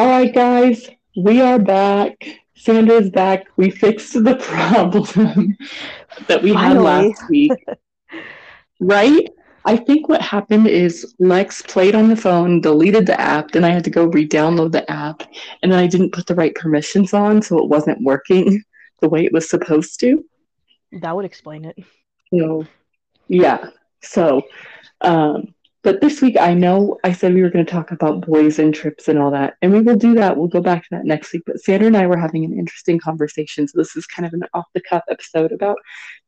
All right, guys, we are back. Sandra's back. We fixed the problem that we had last week. right? I think what happened is Lex played on the phone, deleted the app, then I had to go re download the app, and then I didn't put the right permissions on, so it wasn't working the way it was supposed to. That would explain it. So, yeah. So, um, but this week I know I said we were going to talk about boys and trips and all that, and we will do that. We'll go back to that next week. But Sandra and I were having an interesting conversation. So, this is kind of an off the cuff episode about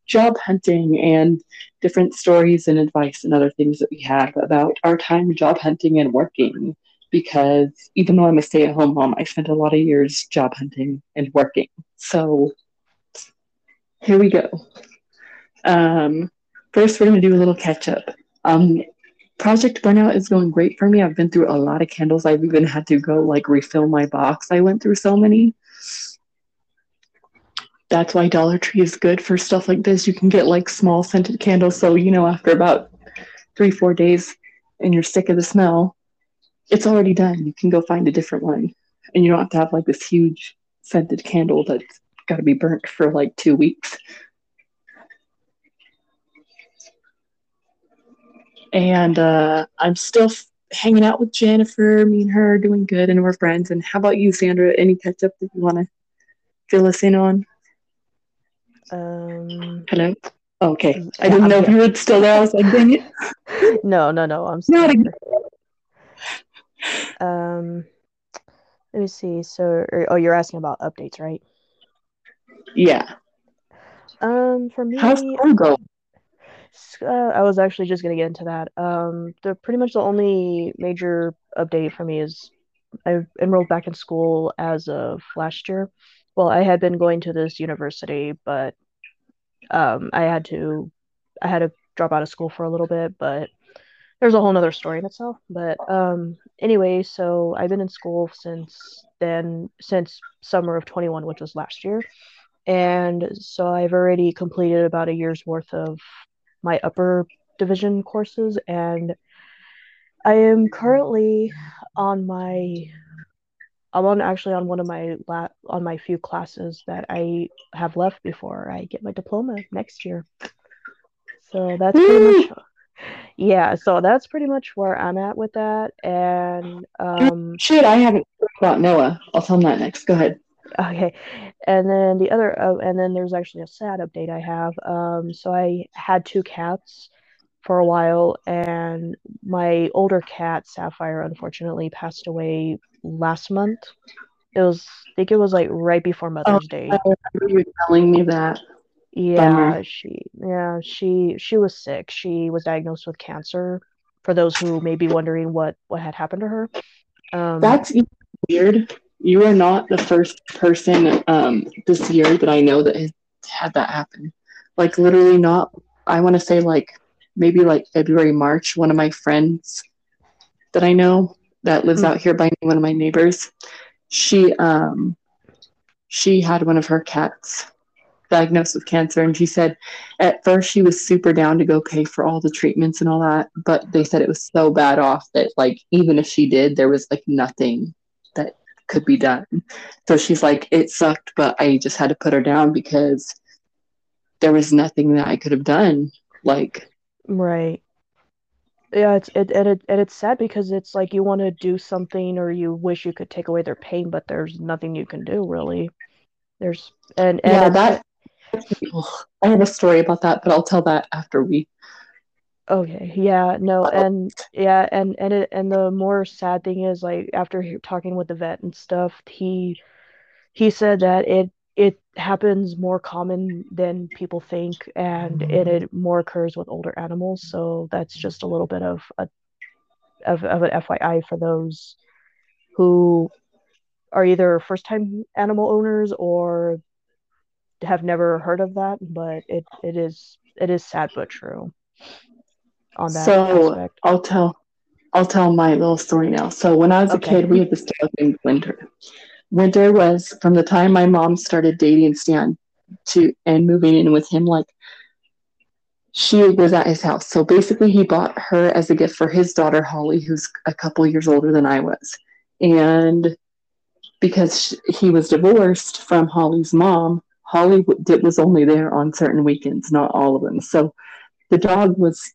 job hunting and different stories and advice and other things that we have about our time job hunting and working. Because even though I'm a stay at home mom, I spent a lot of years job hunting and working. So, here we go. Um, first, we're going to do a little catch up. Um, Project Burnout is going great for me. I've been through a lot of candles. I've even had to go like refill my box. I went through so many. That's why Dollar Tree is good for stuff like this. You can get like small scented candles. So, you know, after about three, four days and you're sick of the smell, it's already done. You can go find a different one. And you don't have to have like this huge scented candle that's got to be burnt for like two weeks. And uh, I'm still f- hanging out with Jennifer. Me and her are doing good, and we're friends. And how about you, Sandra? Any catch up that you want to fill us in on? Um, Hello. Okay, I didn't I'm know if you were still there. I was like, dang it. no, no, no. I'm Not still here. Um, let me see. So, or, oh, you're asking about updates, right? Yeah. Um, for me, How's school go? Uh, I was actually just gonna get into that. Um, the pretty much the only major update for me is I enrolled back in school as of last year. Well, I had been going to this university, but um, I had to I had to drop out of school for a little bit, but there's a whole nother story in itself. But um, anyway, so I've been in school since then, since summer of 21, which was last year. And so I've already completed about a year's worth of my upper division courses, and I am currently on my I'm on actually on one of my la on my few classes that I have left before I get my diploma next year. So that's pretty much yeah, so that's pretty much where I'm at with that. And um Shit, I haven't about Noah. I'll tell him that next. Go ahead. Okay. And then the other uh, and then there's actually a sad update I have. Um so I had two cats for a while and my older cat Sapphire unfortunately passed away last month. It was I think it was like right before Mother's Day. I remember you telling me that. Yeah, Bummer. she yeah, she she was sick. She was diagnosed with cancer. For those who may be wondering what what had happened to her. Um That's weird. You are not the first person um, this year that I know that has had that happen. Like literally not. I want to say like maybe like February, March. One of my friends that I know that lives Hmm. out here by me, one of my neighbors, she um she had one of her cats diagnosed with cancer and she said at first she was super down to go pay for all the treatments and all that but they said it was so bad off that like even if she did there was like nothing that could be done so she's like it sucked but i just had to put her down because there was nothing that i could have done like right. Yeah, it's it and it and it's sad because it's like you want to do something or you wish you could take away their pain, but there's nothing you can do really. There's and and yeah that i have a story about that but i'll tell that after we Okay, yeah, no, and yeah, and and it and the more sad thing is like after he, talking with the vet and stuff, he he said that it it happens more common than people think, and mm-hmm. it, it more occurs with older animals. So that's just a little bit of a of of an FYI for those who are either first time animal owners or have never heard of that, but it it is it is sad but true on that so aspect. i'll tell i'll tell my little story now. So when i was a kid we had this dog named winter. Winter was from the time my mom started dating stan to and moving in with him like she was at his house. So basically he bought her as a gift for his daughter holly who's a couple years older than i was. And because he was divorced from Holly's mom, Holly was only there on certain weekends, not all of them. So the dog was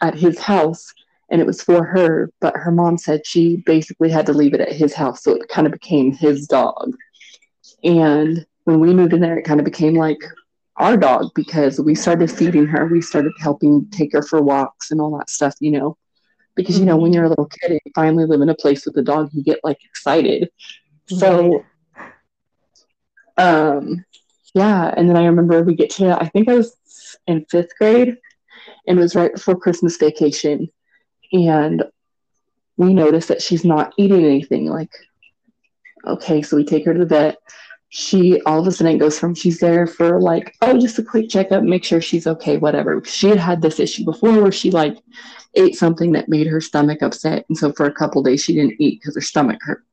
at his house and it was for her, but her mom said she basically had to leave it at his house. So it kind of became his dog. And when we moved in there, it kind of became like our dog because we started feeding her. We started helping take her for walks and all that stuff, you know. Because, you know, when you're a little kid and you finally live in a place with a dog, you get like excited. So, um, yeah. And then I remember we get to, I think I was in fifth grade and it was right before Christmas vacation. And we noticed that she's not eating anything. Like, okay, so we take her to the vet she all of a sudden goes from she's there for like oh just a quick checkup make sure she's okay whatever she had had this issue before where she like ate something that made her stomach upset and so for a couple days she didn't eat because her stomach hurt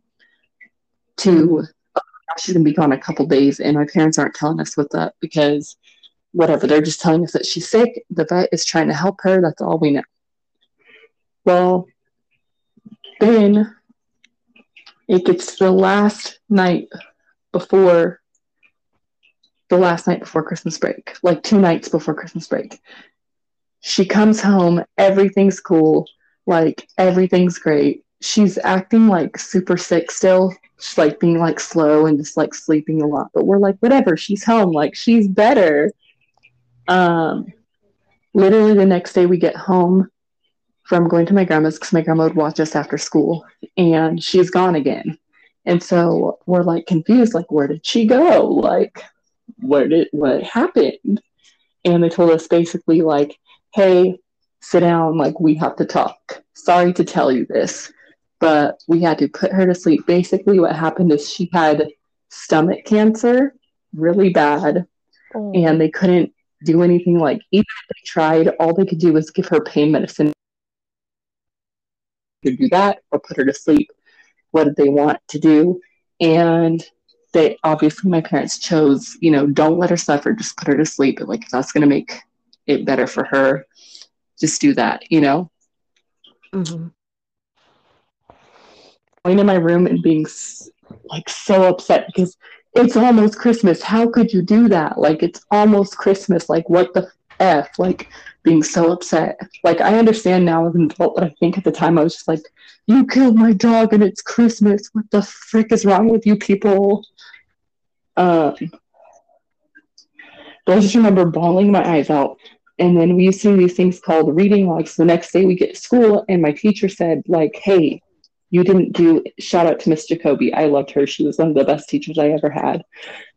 to oh, she's gonna be gone a couple days and my parents aren't telling us what's up because whatever they're just telling us that she's sick the vet is trying to help her that's all we know well then it gets the last night before the last night before Christmas break, like two nights before Christmas break. She comes home, everything's cool, like everything's great. She's acting like super sick still. She's like being like slow and just like sleeping a lot. But we're like, whatever, she's home, like she's better. Um literally the next day we get home from going to my grandma's because my grandma would watch us after school and she's gone again. And so we're like confused, like, where did she go? Like, where did what happened? And they told us basically, like, hey, sit down, like, we have to talk. Sorry to tell you this, but we had to put her to sleep. Basically, what happened is she had stomach cancer, really bad, oh. and they couldn't do anything like even if they tried, all they could do was give her pain medicine. Could do that or put her to sleep. What did they want to do? And they obviously my parents chose you know don't let her suffer just put her to sleep. Like if that's going to make it better for her. Just do that you know? Mm-hmm. going in my room and being like so upset because it's almost christmas how could you do that like it's almost christmas like what the f like being so upset like i understand now as an adult but i think at the time i was just like you killed my dog and it's Christmas. What the frick is wrong with you people? Um, but I just remember bawling my eyes out. And then we used to do these things called reading logs. The next day we get to school, and my teacher said, like, hey, you didn't do, shout out to Miss Jacoby. I loved her. She was one of the best teachers I ever had.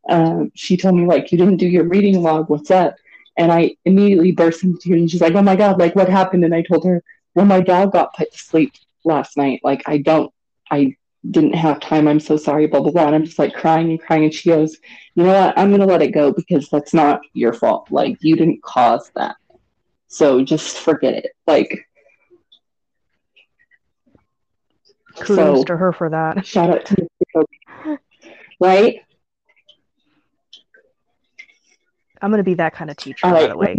Um, she told me, like, you didn't do your reading log. What's up? And I immediately burst into tears. And she's like, oh my God, like, what happened? And I told her, well, my dog got put to sleep last night. Like, I don't, I didn't have time. I'm so sorry, blah, blah, blah. And I'm just like crying and crying. And she goes, you know what? I'm going to let it go because that's not your fault. Like, you didn't cause that. So just forget it. Like, kudos so, to her for that. Shout out to. Right? I'm going to be that kind of teacher, by the way.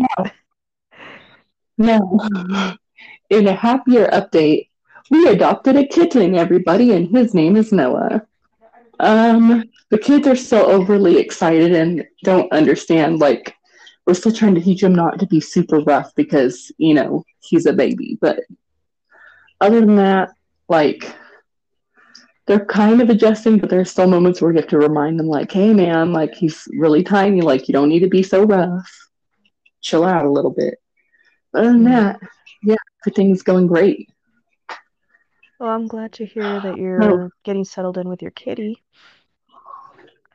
No. no. In a happier update, we adopted a kitten, everybody, and his name is Noah. Um, the kids are so overly excited and don't understand. Like, we're still trying to teach him not to be super rough because, you know, he's a baby. But other than that, like, they're kind of adjusting, but there are still moments where you have to remind them, like, hey, man, like, he's really tiny. Like, you don't need to be so rough. Chill out a little bit. Other than that, yeah, everything's going great. Well, I'm glad to hear that you're getting settled in with your kitty.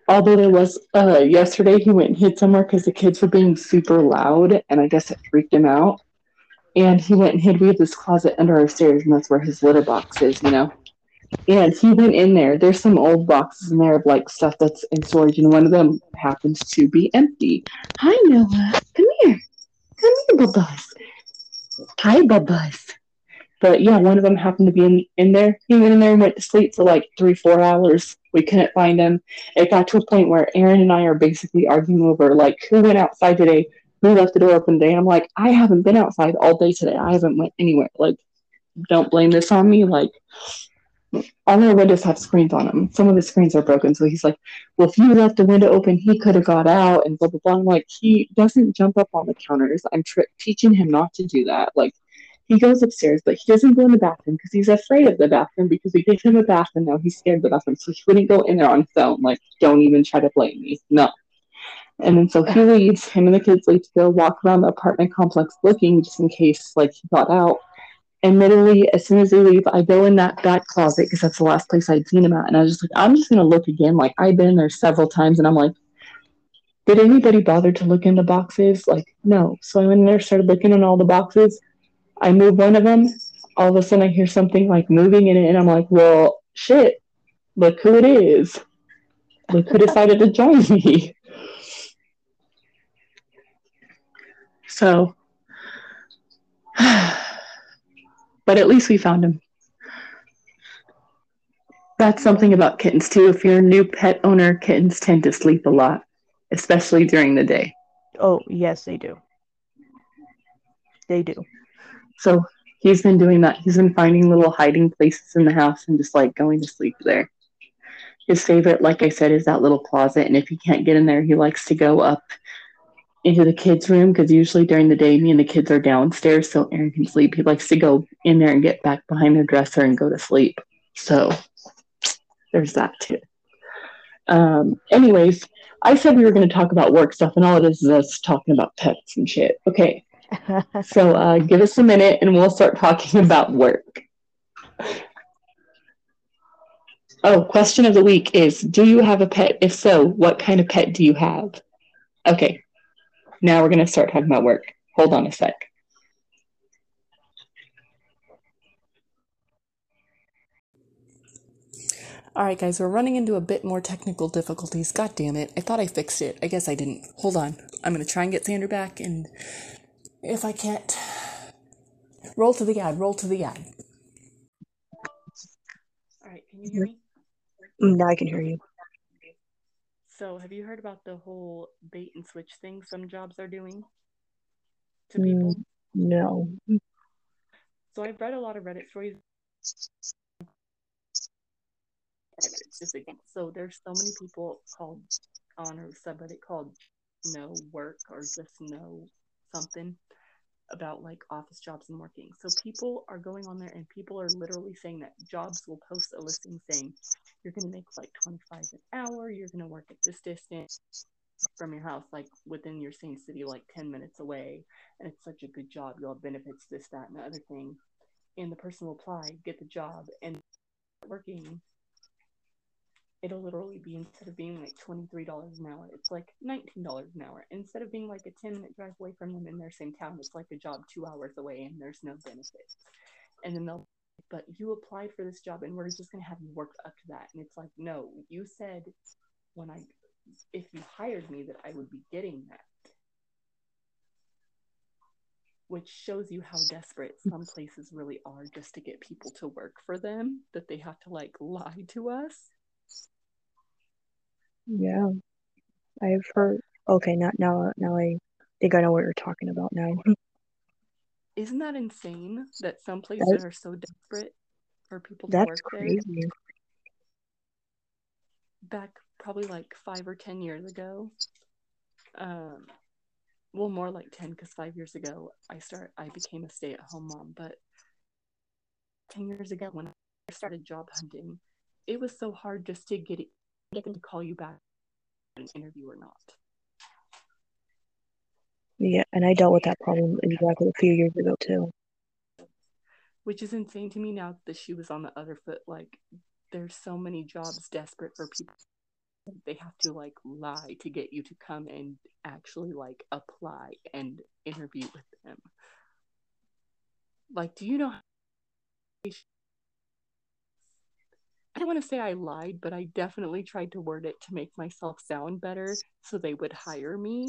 Although there was uh yesterday he went and hid somewhere because the kids were being super loud and I guess it freaked him out. And he went and hid. We have this closet under our stairs and that's where his litter box is, you know. And he went in there. There's some old boxes in there of like stuff that's in storage, and one of them happens to be empty. Hi Noah. Come here. Come here, Bubbles. Hi, Bubbles. But yeah, one of them happened to be in, in there. He went in there and went to sleep for like three, four hours. We couldn't find him. It got to a point where Aaron and I are basically arguing over like who went outside today, who left the door open today. I'm like, I haven't been outside all day today. I haven't went anywhere. Like, don't blame this on me. Like, all our windows have screens on them. Some of the screens are broken. So he's like, well, if you left the window open, he could have got out and blah, blah, blah. I'm like, he doesn't jump up on the counters. I'm tri- teaching him not to do that. Like, he goes upstairs, but he doesn't go in the bathroom because he's afraid of the bathroom because we gave him a bath and now he's scared of the bathroom. So he wouldn't go in there on his own. Like, don't even try to blame me. No. And then so he leaves, him and the kids leave to go walk around the apartment complex looking just in case like he got out. And literally, as soon as they leave, I go in that back closet because that's the last place I'd seen him at. And I was just like, I'm just gonna look again. Like I've been there several times, and I'm like, did anybody bother to look in the boxes? Like, no. So I went in there, started looking in all the boxes. I move one of them. All of a sudden, I hear something like moving in it, and I'm like, well, shit. Look who it is. Look who decided to join me. So but at least we found him. That's something about kittens too. If you're a new pet owner, kittens tend to sleep a lot, especially during the day. Oh, yes, they do. They do. So he's been doing that. He's been finding little hiding places in the house and just like going to sleep there. His favorite, like I said, is that little closet. And if he can't get in there, he likes to go up into the kids' room because usually during the day, me and the kids are downstairs so Aaron can sleep. He likes to go in there and get back behind the dresser and go to sleep. So there's that too. Um, anyways, I said we were going to talk about work stuff, and all it is is us talking about pets and shit. Okay. so uh, give us a minute and we'll start talking about work. Oh, question of the week is Do you have a pet? If so, what kind of pet do you have? Okay, now we're going to start talking about work. Hold on a sec. All right, guys, we're running into a bit more technical difficulties. God damn it. I thought I fixed it. I guess I didn't. Hold on. I'm going to try and get Sandra back, and if I can't, roll to the ad, roll to the ad. All right, can you hear me? Mm, now I can hear you. So, have you heard about the whole bait and switch thing some jobs are doing to people? Mm, no. So, I've read a lot of Reddit stories. So, there's so many people called on a subreddit called No Work or just No Something about like office jobs and working. So people are going on there and people are literally saying that jobs will post a listing saying you're going to make like 25 an hour, you're going to work at this distance from your house, like within your same city, like 10 minutes away, and it's such a good job. You'll have benefits, this, that, and the other thing. And the person will apply, get the job, and working it'll literally be instead of being like $23 an hour, it's like $19 an hour. Instead of being like a 10 minute drive away from them in their same town, it's like a job two hours away and there's no benefits. And then they'll, but you applied for this job and we're just going to have you work up to that. And it's like, no, you said when I, if you hired me, that I would be getting that. Which shows you how desperate some places really are just to get people to work for them, that they have to like lie to us yeah. I've heard okay, not now now I think I know what you're talking about now. Isn't that insane that some places that's, are so desperate for people to work crazy. there? Back probably like five or ten years ago. Um well more like ten because five years ago I start I became a stay at home mom, but ten years ago when I started job hunting, it was so hard just to get it get them to call you back an interview or not. Yeah, and I dealt with that problem exactly a few years ago too. Which is insane to me now that she was on the other foot. Like, there's so many jobs desperate for people. They have to like lie to get you to come and actually like apply and interview with them. Like, do you know I don't want to say I lied, but I definitely tried to word it to make myself sound better so they would hire me.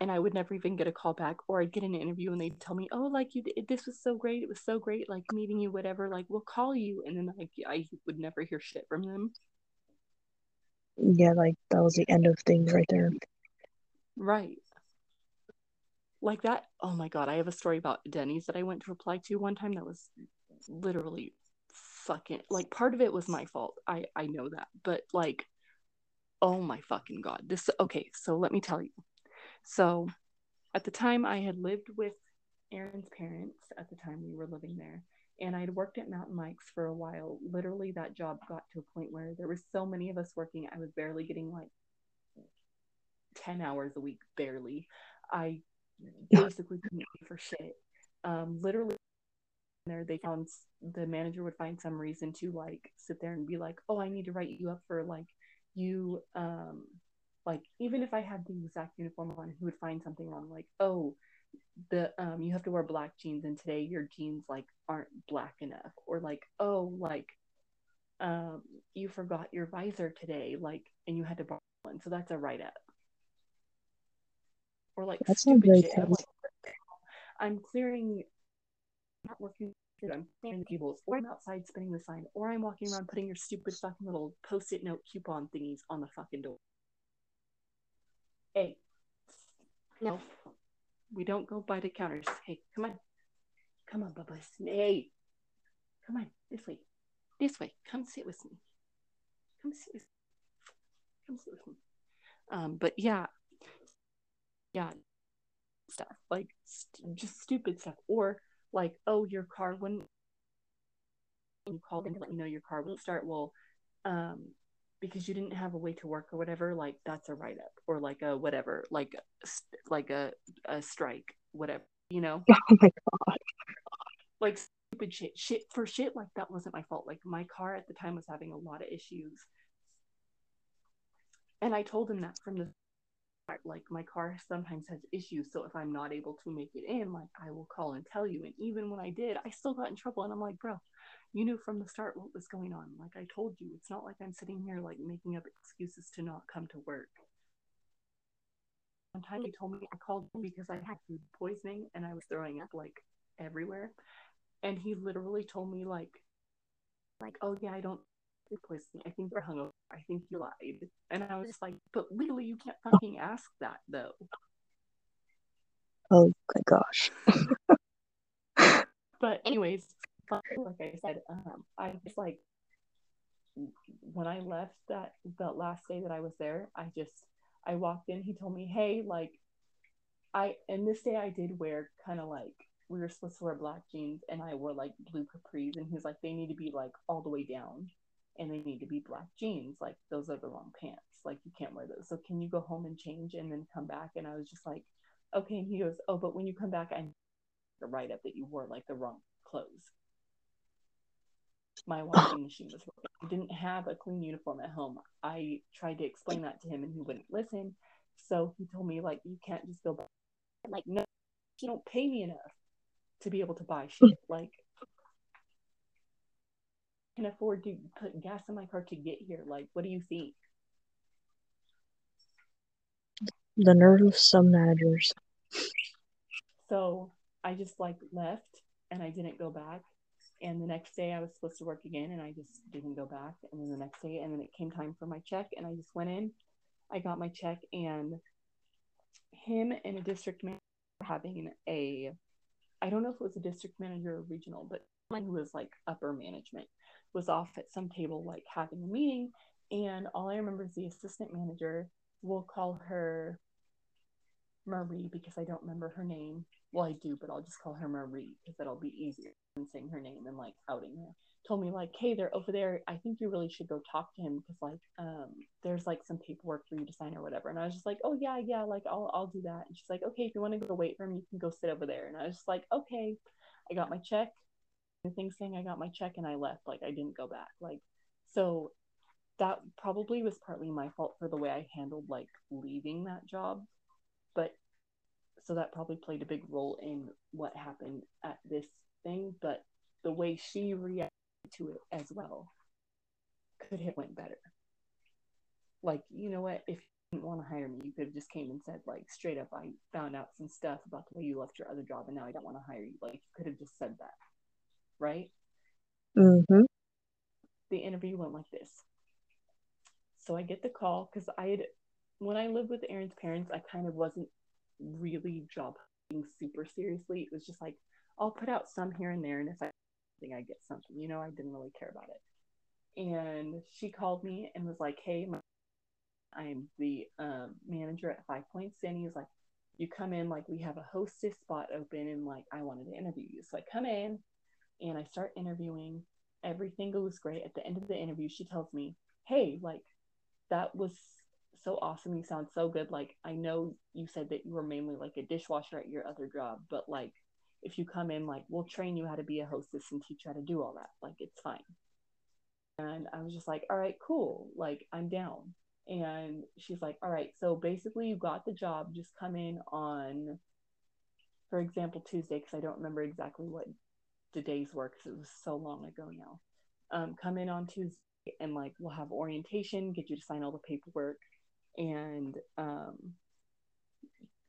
And I would never even get a call back, or I'd get an interview and they'd tell me, "Oh, like you, this was so great. It was so great, like meeting you, whatever. Like we'll call you." And then like I would never hear shit from them. Yeah, like that was the end of things right there. Right. Like that. Oh my god, I have a story about Denny's that I went to apply to one time that was literally fucking like part of it was my fault. I I know that. But like oh my fucking god. This okay, so let me tell you. So at the time I had lived with Aaron's parents at the time we were living there and I'd worked at Mountain Mike's for a while. Literally that job got to a point where there were so many of us working, I was barely getting like 10 hours a week barely. I basically couldn't pay for shit. Um literally there they found the manager would find some reason to like sit there and be like oh i need to write you up for like you um like even if i had the exact uniform on he would find something wrong like oh the um you have to wear black jeans and today your jeans like aren't black enough or like oh like um you forgot your visor today like and you had to borrow one so that's a write up or like That's stupid shit. Like, I'm clearing not working I'm clearing the tables or I'm outside spinning the sign or I'm walking around putting your stupid fucking little post-it note coupon thingies on the fucking door. Hey. No. We don't go by the counters. Hey come on. Come on bubbles. Hey. Come on this way. This way. Come sit with me. Come sit with me. come sit with me. Um but yeah. Yeah. Stuff like st- just stupid stuff. Or like oh your car wouldn't you called in to let you know your car wouldn't start. Well um because you didn't have a way to work or whatever like that's a write up or like a whatever like like a a strike whatever you know? Oh my god. like stupid shit shit for shit like that wasn't my fault. Like my car at the time was having a lot of issues. And i told him that from the like my car sometimes has issues so if i'm not able to make it in like i will call and tell you and even when i did i still got in trouble and i'm like bro you knew from the start what was going on. Like i told you it's not like i'm sitting here like making up excuses to not come to work. One time he told me i called because i had food poisoning and i was throwing up like everywhere and he literally told me like like oh yeah i don't food poisoning. I think you're hungover i think you lied. And i was like but legally you can't fucking ask that though. Oh my gosh. but anyways like i said um i just like when i left that that last day that i was there i just i walked in he told me hey like i and this day i did wear kind of like we were supposed to wear black jeans and i wore like blue capris and he's like they need to be like all the way down and they need to be black jeans like those are the wrong pants like you can't wear those so can you go home and change and then come back and i was just like okay and he goes oh but when you come back i the write up that you wore like the wrong clothes my washing machine was broken. I didn't have a clean uniform at home. I tried to explain that to him and he wouldn't listen. So he told me like you can't just go buy like no you don't pay me enough to be able to buy shit. Like can afford to put gas in my car to get here. Like what do you think? The nerve of some managers. So I just like left and I didn't go back. And the next day I was supposed to work again and I just didn't go back. And then the next day, and then it came time for my check and I just went in. I got my check and him and a district manager having a, I don't know if it was a district manager or regional, but someone who was like upper management was off at some table like having a meeting. And all I remember is the assistant manager, we'll call her Marie because I don't remember her name. Well, I do, but I'll just call her Marie because that'll be easier than saying her name and like outing her. Told me like, hey, they're over there. I think you really should go talk to him because like, um, there's like some paperwork for you to sign or whatever. And I was just like, oh yeah, yeah, like I'll I'll do that. And she's like, okay, if you want to go wait for him, you can go sit over there. And I was just like, okay. I got my check. Thing saying I got my check and I left. Like I didn't go back. Like so that probably was partly my fault for the way I handled like leaving that job. But so that probably played a big role in what happened at this thing. But the way she reacted to it as well could have went better. Like, you know what, if you didn't want to hire me, you could have just came and said, like, straight up, I found out some stuff about the way you left your other job and now I don't want to hire you. Like, you could have just said that. Right? Mm-hmm. the interview went like this. So I get the call because I had, when I lived with Aaron's parents, I kind of wasn't really job super seriously. It was just like, I'll put out some here and there. And if I think I get something. You know, I didn't really care about it. And she called me and was like, "Hey, my, I'm the um, manager at Five Points." Denny's like, "You come in, like we have a hostess spot open, and like I wanted to interview you." So I come in, and I start interviewing. Everything goes great. At the end of the interview, she tells me, "Hey, like that was so awesome. You sound so good. Like I know you said that you were mainly like a dishwasher at your other job, but like if you come in, like we'll train you how to be a hostess and teach you how to do all that. Like it's fine." And I was just like, "All right, cool. Like I'm down." And she's like, "All right, so basically you got the job. Just come in on, for example, Tuesday, because I don't remember exactly what the days were because it was so long ago now. Um, come in on Tuesday and like we'll have orientation, get you to sign all the paperwork, and um,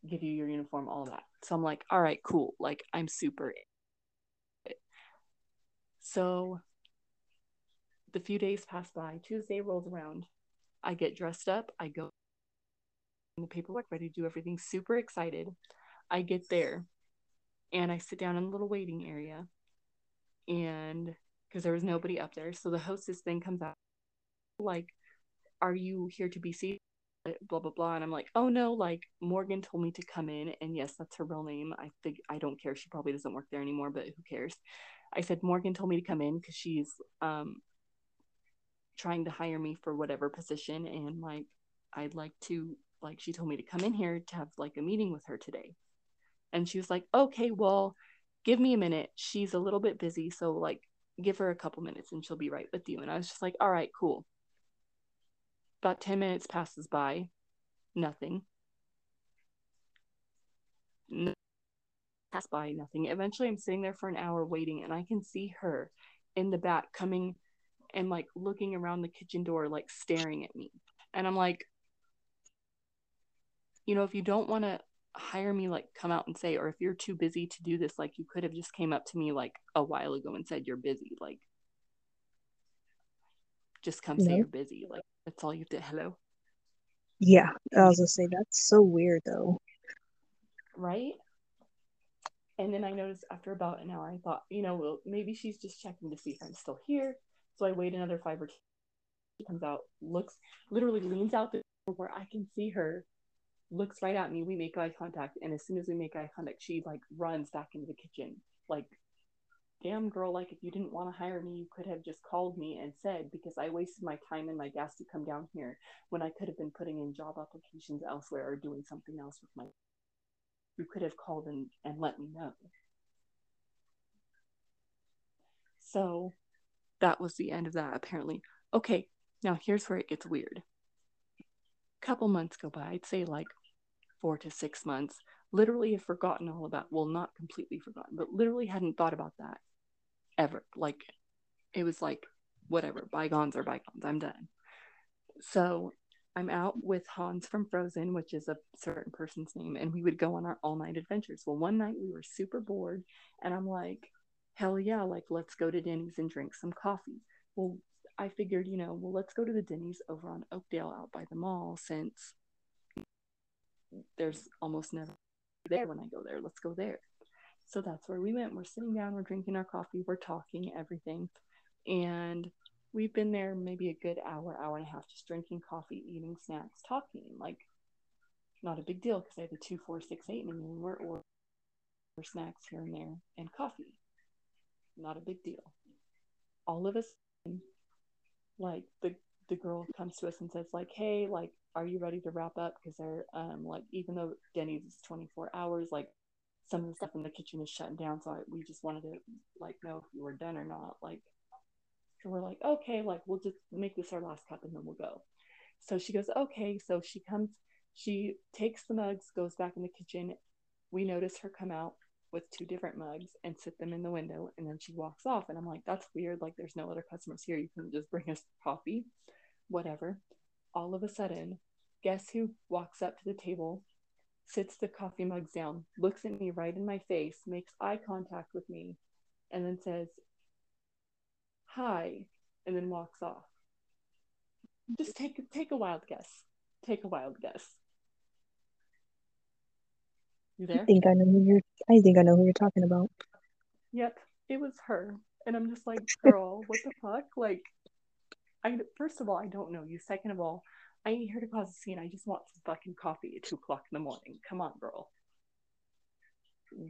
give you your uniform, all that. So I'm like, all right, cool. Like I'm super. So the few days pass by. Tuesday rolls around. I get dressed up. I go in the paperwork, ready to do everything. Super excited. I get there, and I sit down in the little waiting area, and because there was nobody up there, so the hostess then comes out like, "Are you here to be seated?" Blah blah blah, and I'm like, "Oh no!" Like Morgan told me to come in, and yes, that's her real name. I think I don't care. She probably doesn't work there anymore, but who cares? I said Morgan told me to come in because she's um trying to hire me for whatever position, and like I'd like to like she told me to come in here to have like a meeting with her today, and she was like, "Okay, well." Give me a minute. She's a little bit busy, so like give her a couple minutes and she'll be right with you. And I was just like, all right, cool. About 10 minutes passes by, nothing. No, pass by, nothing. Eventually, I'm sitting there for an hour waiting, and I can see her in the back coming and like looking around the kitchen door, like staring at me. And I'm like, you know, if you don't want to hire me like come out and say or if you're too busy to do this like you could have just came up to me like a while ago and said you're busy like just come say you're busy like that's all you have to hello. Yeah, I was gonna say that's so weird though. right? And then i noticed after about an hour i thought you know well maybe she's just checking to see if i'm still here. So i wait another five or ten she comes out looks literally leans out the door where i can see her looks right at me we make eye contact and as soon as we make eye contact she like runs back into the kitchen. Like damn girl like if you didn't want to hire me you could have just called me and said because i wasted my time and my gas to come down here when i could have been putting in job applications elsewhere or doing something else with my you could have called and, and let me know. So that was the end of that apparently. Okay now here's where it gets weird couple months go by i'd say like four to six months literally have forgotten all about well not completely forgotten but literally hadn't thought about that ever. Like it was like whatever bygones are bygones i'm done. So i'm out with hans from frozen which is a certain person's name and we would go on our all night adventures. Well one night we were super bored and i'm like hell yeah like let's go to denny's and drink some coffee. Well i figured you know well let's go to the denny's over on oakdale out by the mall since there's almost never there when I go there. Let's go there. So that's where we went. We're sitting down, we're drinking our coffee, we're talking, everything. And we've been there maybe a good hour, hour and a half, just drinking coffee, eating snacks, talking. Like, not a big deal because I have a two, four, six, eight, and we're or snacks here and there and coffee. Not a big deal. All of us, like the the girl comes to us and says like, "Hey, like, are you ready to wrap up?" Because they're um like, even though Denny's is twenty four hours, like some of the stuff in the kitchen is shutting down. So I, we just wanted to like know if you were done or not. Like, so we're like, okay, like we'll just make this our last cup and then we'll go. So she goes, okay. So she comes, she takes the mugs, goes back in the kitchen. We notice her come out with two different mugs and sit them in the window, and then she walks off. And I'm like, that's weird. Like, there's no other customers here. You can just bring us coffee, whatever. All of a sudden, guess who walks up to the table, sits the coffee mugs down, looks at me right in my face, makes eye contact with me, and then says, "Hi," and then walks off. Just take take a wild guess. Take a wild guess. You I think I know who you're I think I know who you're talking about. Yep, it was her. And I'm just like, girl, what the fuck? Like, I first of all, I don't know you. Second of all, I ain't here to cause a scene. I just want some fucking coffee at two o'clock in the morning. Come on, girl.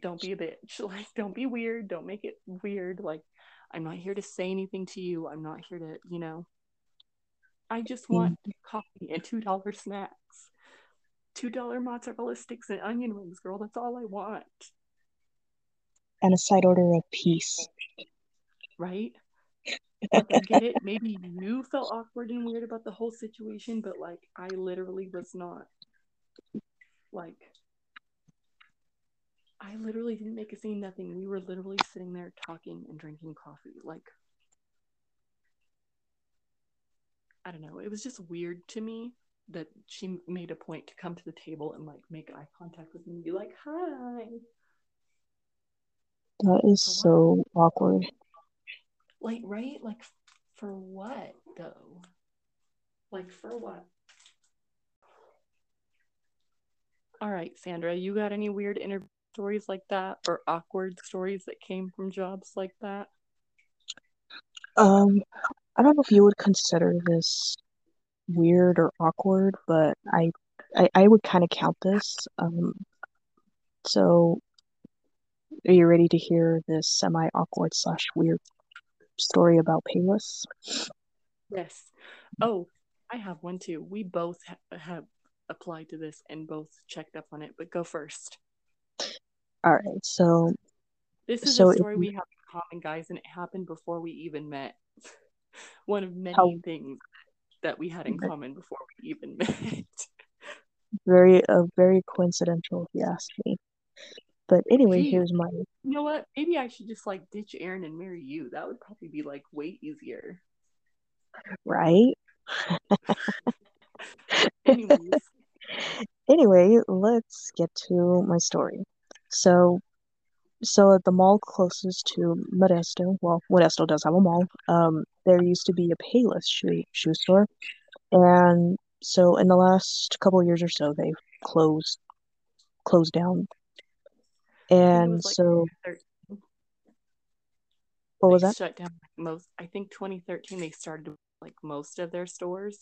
Don't be a bitch. Like, don't be weird. Don't make it weird. Like, I'm not here to say anything to you. I'm not here to, you know. I just want mm. coffee and two dollar snacks. Two dollar mozzarella sticks and onion rings, girl. That's all I want. And a side order of peace. Right? I get it. Maybe you felt awkward and weird about the whole situation, but like I literally was not. Like I literally didn't make a scene, nothing. We were literally sitting there talking and drinking coffee. Like I don't know. It was just weird to me that she made a point to come to the table and like make eye contact with me and be like, "Hi." That is so awkward. Like, right? Like, for what though? Like, for what? All right, Sandra, you got any weird interview stories like that or awkward stories that came from jobs like that? Um, I don't know if you would consider this weird or awkward, but I I, I would kind of count this. Um, so are you ready to hear this semi awkward slash weird story about Payless? Yes. Oh, I have one too. We both ha- have applied to this and both checked up on it, but go first. All right. So this is so a story we have in common, guys, and it happened before we even met. one of many how, things that we had in common before we even met. very, uh, very coincidental, if you ask me. But anyway, here's my. You know what? Maybe I should just like ditch Aaron and marry you. That would probably be like way easier. Right? Anyways. anyway, let's get to my story. So, so at the mall closest to Modesto, well, Modesto does have a mall. Um, there used to be a Payless shoe shoe store, and so in the last couple years or so, they've closed closed down and like so what was that? Shut down most. I think 2013 they started like most of their stores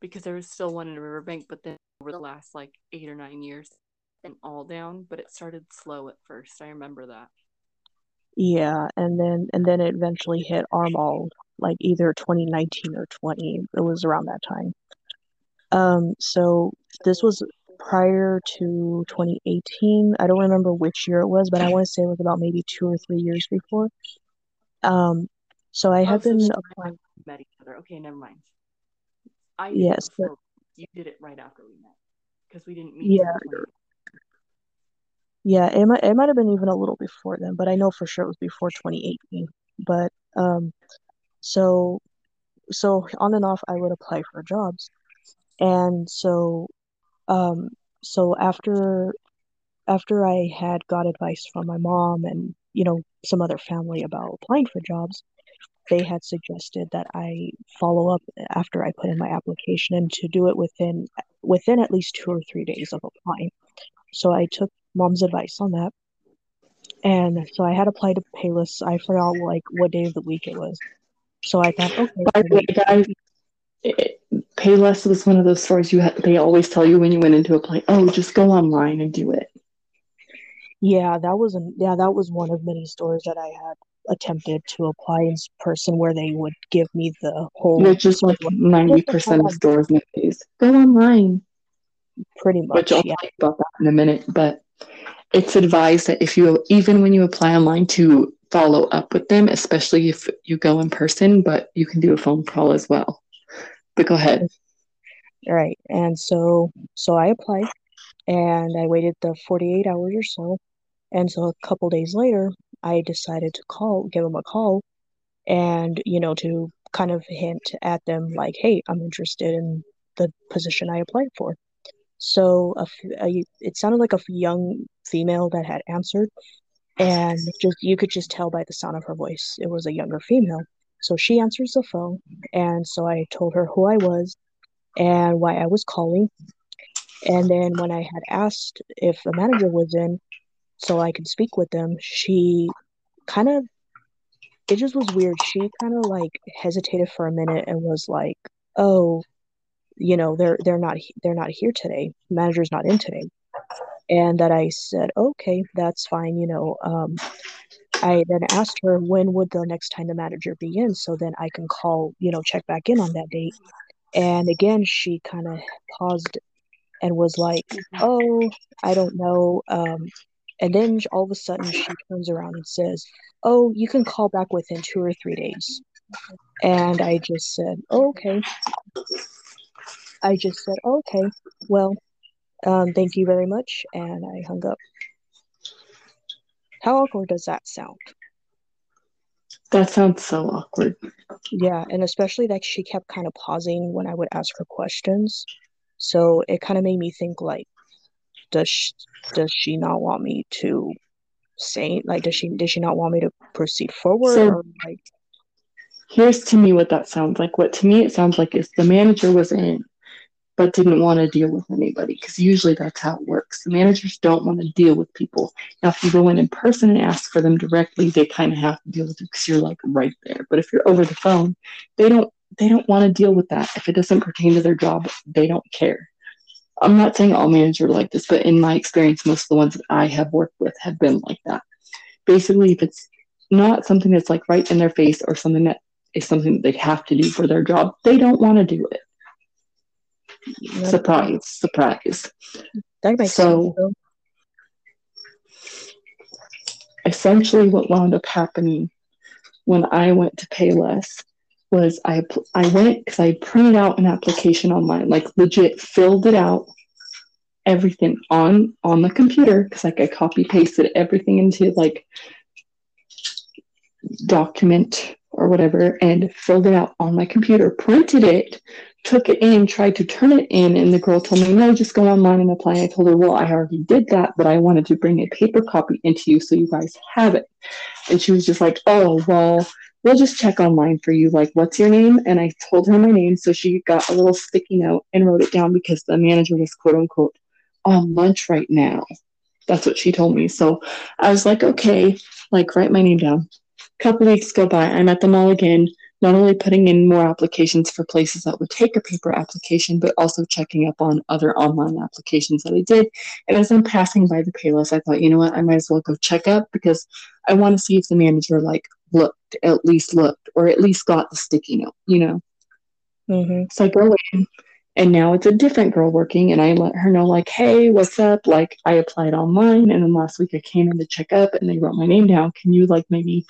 because there was still one in Riverbank, but then over the last like eight or nine years, and all down. But it started slow at first. I remember that. Yeah, and then and then it eventually hit our mall, like either 2019 or 20. It was around that time. Um, so this was prior to 2018. I don't remember which year it was, but I want to say it was about maybe two or three years before. Um, so I have oh, been applying. Met each other. Okay, never mind. I yes, but... you did it right after we met because we didn't meet. Yeah. Yeah, it might it might have been even a little before then, but I know for sure it was before 2018. But um, so so on and off, I would apply for jobs, and so um, so after after I had got advice from my mom and you know some other family about applying for jobs, they had suggested that I follow up after I put in my application and to do it within within at least two or three days of applying. So I took mom's advice on that. And so I had applied to Payless. I forgot like what day of the week it was. So I thought, okay. By the way, guys, Payless was one of those stores you had, they always tell you when you went into a play, oh, just go online and do it. Yeah, that was an, yeah, that was one of many stores that I had attempted to apply in person where they would give me the whole which is like 90% of stores nowadays go online pretty much which i'll yeah. talk about that in a minute but it's advised that if you even when you apply online to follow up with them especially if you go in person but you can do a phone call as well but go ahead. Right. And so so I applied and I waited the 48 hours or so. And so a couple days later, I decided to call, give them a call and, you know, to kind of hint at them like, hey, I'm interested in the position I applied for. So a, a, it sounded like a young female that had answered, and just you could just tell by the sound of her voice it was a younger female. So she answers the phone, and so I told her who I was and why I was calling. And then when I had asked if the manager was in so I could speak with them, she kind of it just was weird. She kind of like hesitated for a minute and was like, "Oh, you know, they're they're not they're not here today. Manager's not in today." And that I said, "Okay, that's fine." You know, um, I then asked her when would the next time the manager be in, so then I can call, you know, check back in on that date. And again, she kind of paused and was like, "Oh, I don't know." Um, and then all of a sudden, she turns around and says, "Oh, you can call back within two or three days." And I just said, oh, "Okay." I just said, "Okay, well, um, thank you very much," and I hung up. How awkward does that sound? That sounds so awkward. Yeah, and especially that she kept kind of pausing when I would ask her questions. So it kind of made me think like, does she, does she not want me to say like does she does she not want me to proceed forward So- or like Here's to me what that sounds like. What to me it sounds like is the manager was in, but didn't want to deal with anybody because usually that's how it works. The managers don't want to deal with people. Now, if you go in in person and ask for them directly, they kind of have to deal with it because you're like right there. But if you're over the phone, they don't they don't want to deal with that. If it doesn't pertain to their job, they don't care. I'm not saying all managers are like this, but in my experience, most of the ones that I have worked with have been like that. Basically, if it's not something that's like right in their face or something that is something that they have to do for their job, they don't want to do it. Surprise, surprise. that makes so- sense. Essentially, what wound up happening when I went to Payless was I I went because I printed out an application online, like legit filled it out, everything on on the computer because like I copy pasted everything into like document or whatever and filled it out on my computer, printed it, took it in, tried to turn it in, and the girl told me, no, just go online and apply. I told her, well, I already did that, but I wanted to bring a paper copy into you so you guys have it. And she was just like, oh, well, we'll just check online for you. Like, what's your name? And I told her my name. So she got a little sticky note and wrote it down because the manager was quote unquote on lunch right now. That's what she told me. So I was like, okay, like write my name down. A couple weeks go by. I'm at the mall again, not only putting in more applications for places that would take a paper application, but also checking up on other online applications that I did. And as I'm passing by the Payless, I thought, you know what, I might as well go check up because I want to see if the manager like looked, at least looked, or at least got the sticky note, you know. hmm So I go in, and now it's a different girl working, and I let her know, like, hey, what's up? Like, I applied online, and then last week I came in to check up, and they wrote my name down. Can you, like, maybe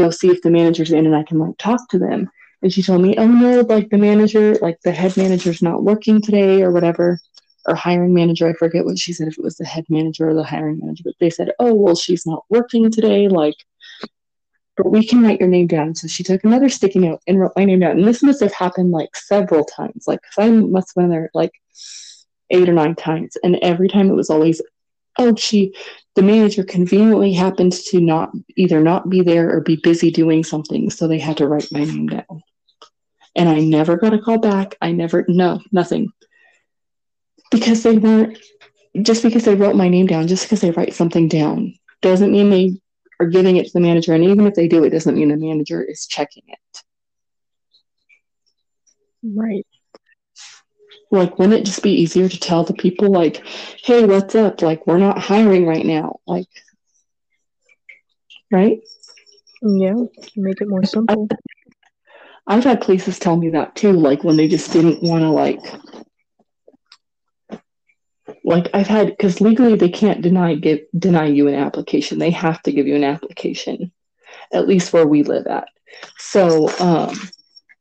go see if the manager's in and I can, like, talk to them? And she told me, oh, no, like, the manager, like, the head manager's not working today, or whatever, or hiring manager. I forget what she said, if it was the head manager or the hiring manager, but they said, oh, well, she's not working today. Like, but we can write your name down. So she took another sticky note and wrote my name down. And this must have happened like several times. Like, 'cause I must have been there like eight or nine times. And every time it was always, oh, she, the manager conveniently happens to not either not be there or be busy doing something. So they had to write my name down. And I never got a call back. I never, no, nothing. Because they weren't, just because they wrote my name down, just because they write something down, doesn't mean they are giving it to the manager. And even if they do, it doesn't mean the manager is checking it. Right. Like, wouldn't it just be easier to tell the people, like, hey, what's up? Like, we're not hiring right now. Like, right? Yeah. Make it more simple. I've had places tell me that too, like when they just didn't want to, like, like I've had because legally they can't deny give deny you an application. They have to give you an application, at least where we live at. So um,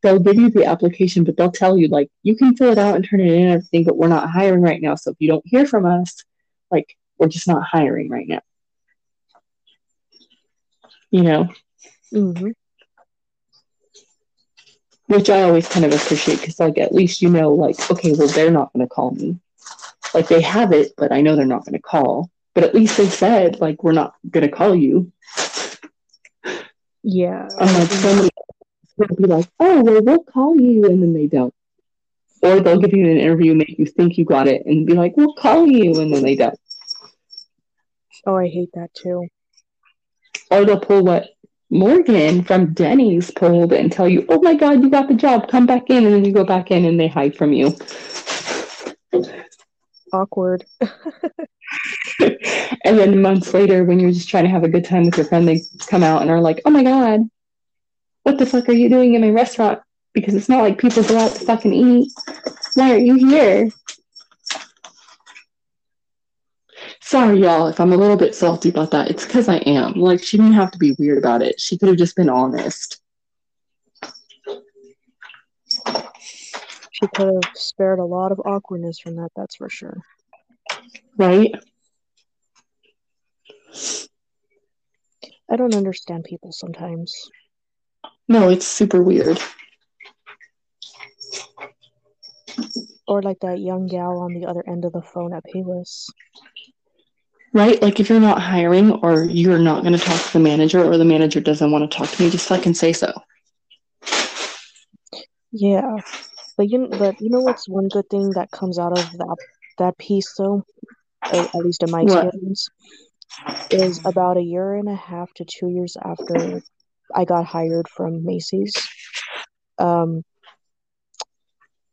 they'll give you the application, but they'll tell you like you can fill it out and turn it in and everything, but we're not hiring right now. So if you don't hear from us, like we're just not hiring right now. You know, hmm which I always kind of appreciate because like at least you know like okay, well they're not going to call me. Like they have it, but I know they're not going to call. But at least they said like we're not going to call you. Yeah. Unlike would be like, oh well, we'll call you, and then they don't. Or they'll give you an interview, make you think you got it, and be like, we'll call you, and then they don't. Oh, I hate that too. Or they'll pull what Morgan from Denny's pulled and tell you, oh my God, you got the job, come back in. And then you go back in and they hide from you. Awkward. and then months later, when you're just trying to have a good time with your friend, they come out and are like, oh my God, what the fuck are you doing in my restaurant? Because it's not like people go out to fucking eat. Why are you here? Sorry, y'all, if I'm a little bit salty about that. It's because I am. Like, she didn't have to be weird about it. She could have just been honest. She could have spared a lot of awkwardness from that, that's for sure. Right? I don't understand people sometimes. No, it's super weird. Or like that young gal on the other end of the phone at Payless. Right? Like, if you're not hiring or you're not going to talk to the manager or the manager doesn't want to talk to me, just fucking say so. Yeah. But you, but you know what's one good thing that comes out of that that piece though, at, least in my What? experience, is about a year and a half to two years after I got hired from Macy's. Um,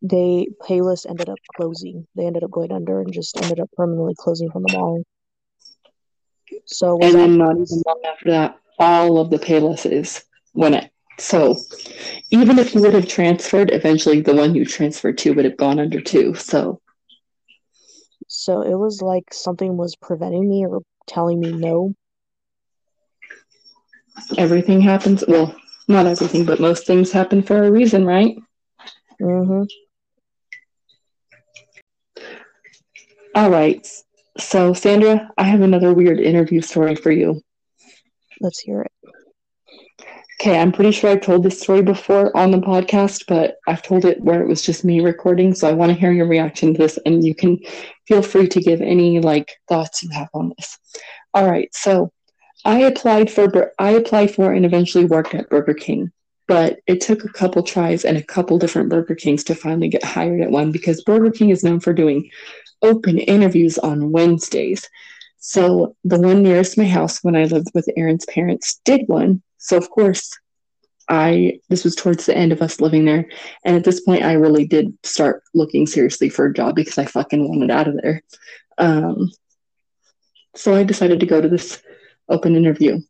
they Payless ended up closing. They ended up going under and just ended up permanently closing from the mall. So And then not even long after that, all of the paylesses went it. So even if you would have transferred, eventually the one you transferred to would have gone under too. So so it was like something was preventing me or telling me no. Everything happens. Well, not everything, but most things happen for a reason, right? Mm-hmm. All right. So, Sandra, I have another weird interview story for you. Let's hear it. Okay, I'm pretty sure I've told this story before on the podcast, but I've told it where it was just me recording. So I want to hear your reaction to this, and you can feel free to give any like thoughts you have on this. All right, so I applied for I applied for and eventually worked at Burger King, but it took a couple tries and a couple different Burger Kings to finally get hired at one because Burger King is known for doing open interviews on Wednesdays. So the one nearest my house when I lived with Aaron's parents did one. So of course, I this was towards the end of us living there, and at this point, I really did start looking seriously for a job because I fucking wanted out of there. Um, so I decided to go to this open interview.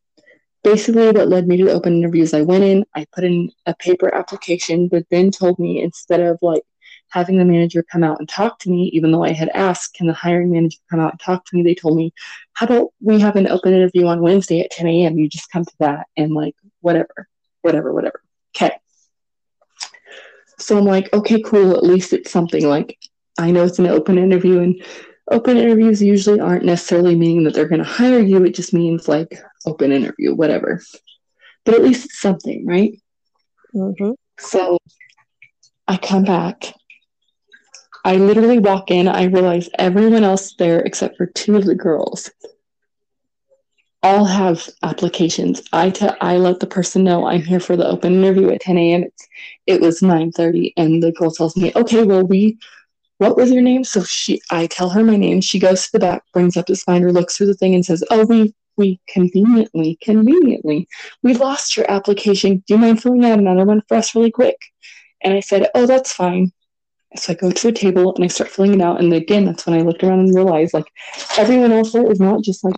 Basically, what led me to the open interviews, I went in, I put in a paper application, but then told me instead of like having the manager come out and talk to me, even though I had asked, can the hiring manager come out and talk to me? They told me, how about we have an open interview on Wednesday at 10 a.m.? You just come to that and like whatever, whatever, whatever. Okay. So I'm like, okay, cool. At least it's something like I know it's an open interview, and open interviews usually aren't necessarily meaning that they're going to hire you. It just means like open interview, whatever. But at least it's something, right? Mm-hmm. So I come back. I literally walk in. I realize everyone else there, except for two of the girls, all have applications. I te- I let the person know I'm here for the open interview at 10 a.m. It's, it was 9:30, and the girl tells me, "Okay, well, we, what was your name?" So she, I tell her my name. She goes to the back, brings up this binder, looks through the thing, and says, "Oh, we we conveniently, conveniently, we lost your application. Do you mind filling out another one for us really quick?" And I said, "Oh, that's fine." So I go to a table and I start filling it out. And again, that's when I looked around and realized like everyone else there is not just like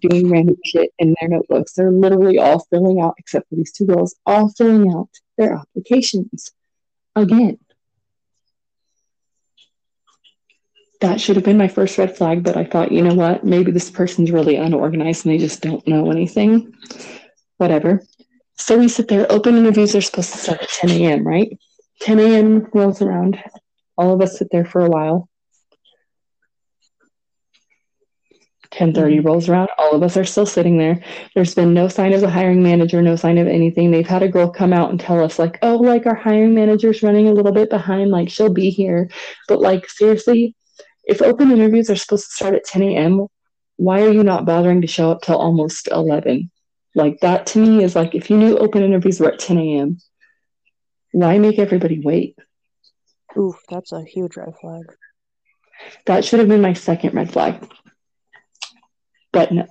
doing random shit in their notebooks. They're literally all filling out, except for these two girls, all filling out their applications. Again. That should have been my first red flag, but I thought, you know what? Maybe this person's really unorganized and they just don't know anything. Whatever. So we sit there. Open interviews are supposed to start at 10 a.m., right? 10 a.m. rolls around. All of us sit there for a while. 10:30 rolls around. All of us are still sitting there. There's been no sign of the hiring manager, no sign of anything. They've had a girl come out and tell us like, "Oh, like our hiring manager's running a little bit behind. Like she'll be here." But like seriously, if open interviews are supposed to start at 10 a.m., why are you not bothering to show up till almost 11? Like that to me is like if you knew open interviews were at 10 a.m., why make everybody wait? Oof, that's a huge red flag. That should have been my second red flag. But no.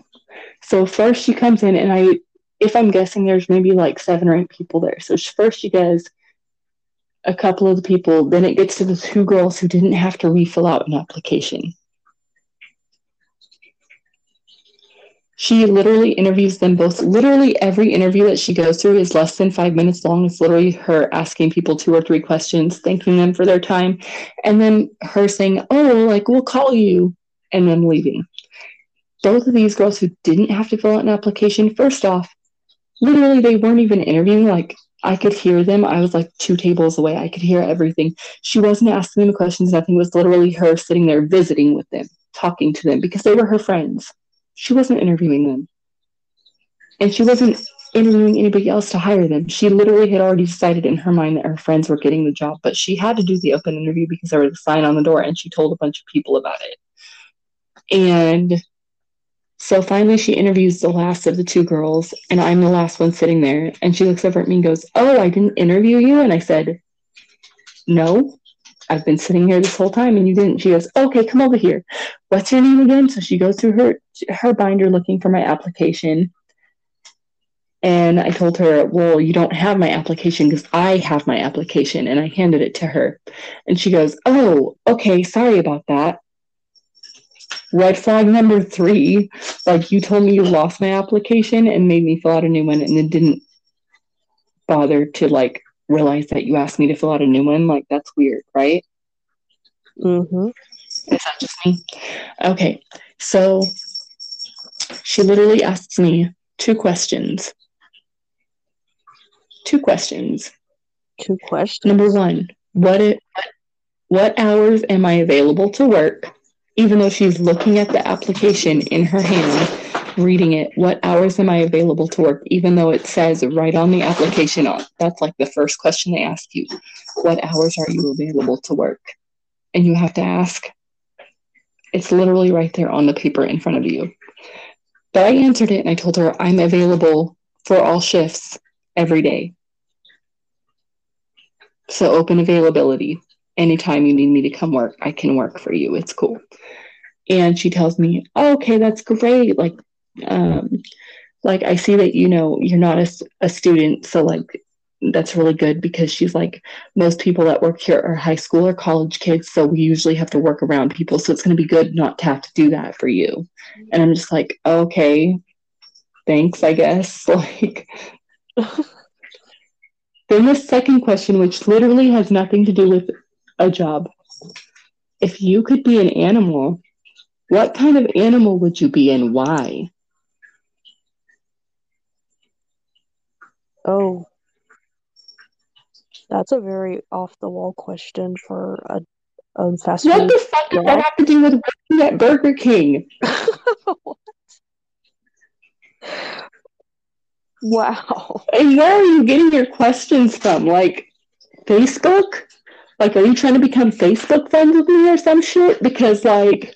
So first she comes in and I if I'm guessing, there's maybe like seven or eight people there. So first she does a couple of the people, then it gets to the two girls who didn't have to refill out an application. She literally interviews them both. Literally every interview that she goes through is less than five minutes long. It's literally her asking people two or three questions, thanking them for their time, and then her saying, Oh, like, we'll call you, and then leaving. Both of these girls who didn't have to fill out an application, first off, literally they weren't even interviewing. Like, I could hear them. I was like two tables away. I could hear everything. She wasn't asking them questions, nothing. It was literally her sitting there visiting with them, talking to them because they were her friends. She wasn't interviewing them. And she wasn't interviewing anybody else to hire them. She literally had already decided in her mind that her friends were getting the job, but she had to do the open interview because there was a sign on the door and she told a bunch of people about it. And so finally she interviews the last of the two girls, and I'm the last one sitting there. And she looks over at me and goes, Oh, I didn't interview you? And I said, No. I've been sitting here this whole time and you didn't. She goes, okay, come over here. What's your name again? So she goes through her her binder looking for my application. And I told her, well, you don't have my application because I have my application. And I handed it to her. And she goes, oh, okay, sorry about that. Red flag number three, like you told me you lost my application and made me fill out a new one and then didn't bother to like realize that you asked me to fill out a new one. Like that's weird, right? Mm-hmm. Is that just me? Okay. So she literally asks me two questions. Two questions. Two questions. Number one, what it, what hours am I available to work? Even though she's looking at the application in her hand reading it, what hours am I available to work? Even though it says right on the application, on that's like the first question they ask you. What hours are you available to work? And you have to ask. It's literally right there on the paper in front of you. But I answered it and I told her I'm available for all shifts every day. So open availability. Anytime you need me to come work, I can work for you. It's cool. And she tells me, oh, okay, that's great. Like, um, like I see that you know you're not a, a student, so like that's really good because she's like most people that work here are high school or college kids, so we usually have to work around people, so it's going to be good not to have to do that for you. And I'm just like, okay, thanks, I guess. Like. then the second question, which literally has nothing to do with a job. If you could be an animal, what kind of animal would you be and why? Oh, that's a very off the wall question for a, fast What food. the fuck does that have to do with working at Burger King? wow. And where are you getting your questions from? Like Facebook? Like, are you trying to become Facebook friends with me or some shit? Because, like,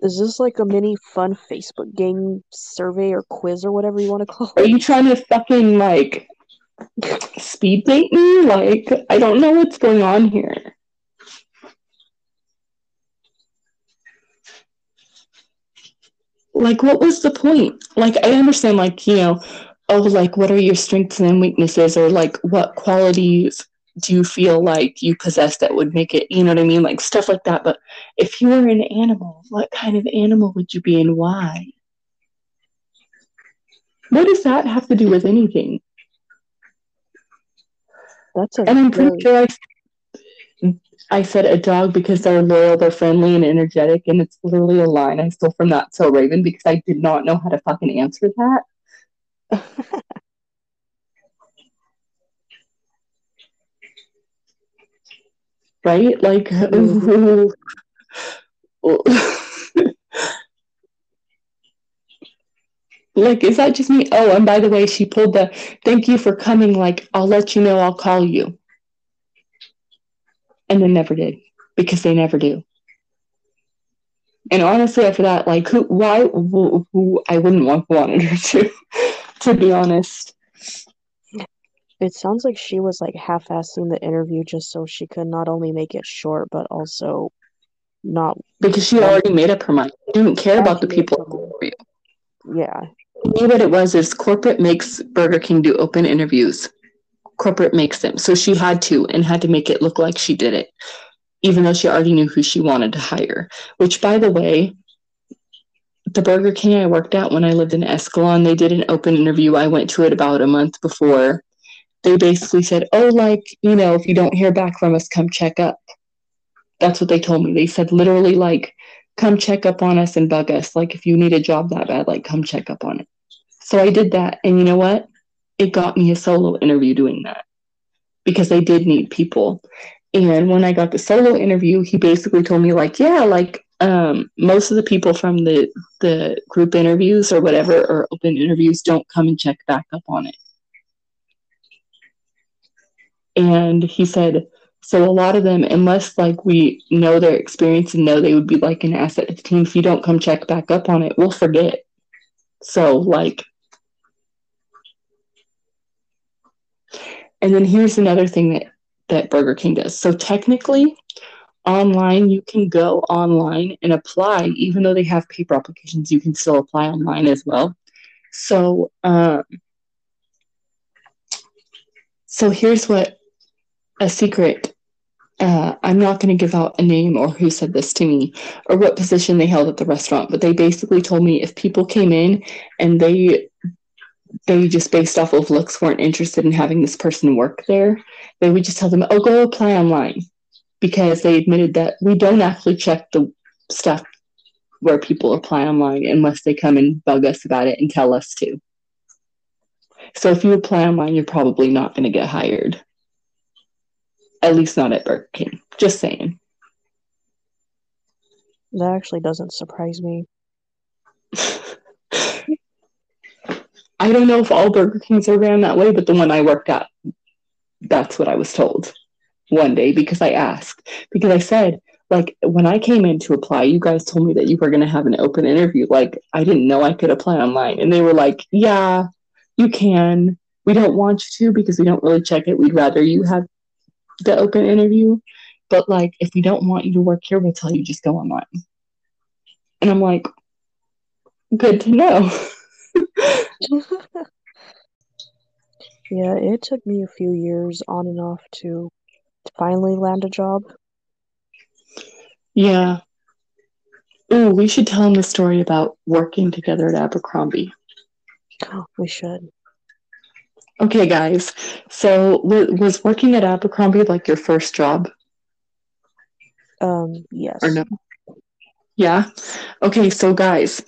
Is this like a mini fun Facebook game survey or quiz or whatever you want to call it? are you trying to fucking, like, speed date me? Like, I don't know what's going on here. Like, what was the point? Like, I understand, like, you know, oh, like, what are your strengths and weaknesses? Or, like, what qualities do you feel like you possess that would make it, you know what I mean? Like, stuff like that. But if you were an animal, what kind of animal would you be and why? What does that have to do with anything? That's a And I'm pretty sure I, I said a dog because they're loyal, they're friendly and energetic, and it's literally a line I stole from That's So Raven because I did not know how to fucking answer that. Right? Like, like, is that just me? Oh, and by the way, she pulled the thank you for coming. Like, I'll let you know, I'll call you. And then never did because they never do. And honestly, after that, like, who, why, who, who I wouldn't want wanted her to, to be honest. It sounds like she was like half-assing the interview just so she could not only make it short but also not Because she already made up her mind. She didn't care Yeah, about the people up her mind. for you. yeah. me what it was is corporate makes Burger King do open interviews. Corporate makes them. So she had to and had to make it look like she did it, even though she already knew who she wanted to hire. Which, by the way, the Burger King I worked at when I lived in Escalon, they did an open interview. I went to it about a month before. They basically said, Oh, like, you know, if you don't hear back from us, come check up. That's what they told me. They said literally, like, come check up on us and bug us. Like, if you need a job that bad, like, come check up on it. So I did that. And you know what? It got me a solo interview doing that because they did need people. And when I got the solo interview, he basically told me, like, yeah, like, um, most of the people from the the group interviews or whatever or open interviews don't come and check back up on it. And he said, so a lot of them, unless like we know their experience and know they would be like an asset to the team, if you don't come check back up on it, we'll forget. So like, and then here's another thing that that Burger King does. So technically, online you can go online and apply. Even though they have paper applications you can still apply online as well. So um, so here's what a secret uh, i'm not going to give out a name or who said this to me or what position they held at the restaurant but they basically told me if people came in and they they just based off of looks weren't interested in having this person work there they would just tell them oh go apply online because they admitted that we don't actually check the stuff where people apply online unless they come and bug us about it and tell us to. So if you apply online, you're probably not going to get hired. At least not at Burger King. Just saying. That actually doesn't surprise me. I don't know if all Burger Kings are ran that way, but the one I worked at, that's what I was told one day because I asked, because I said, like, when I came in to apply, you guys told me that you were going to have an open interview. Like, I didn't know I could apply online. And they were like, yeah, you can. We don't want you to because we don't really check it. We'd rather you have the open interview. But, like, if we don't want you to work here, we'll tell you just go online. And I'm like, good to know. yeah, it took me a few years on and off to finally land a job. Yeah. Oh, we should tell him the story about working together at Abercrombie. Oh, we should. Okay, guys. So, was working at Abercrombie like your first job? Um, yes. Or no? Yeah. Okay, so guys,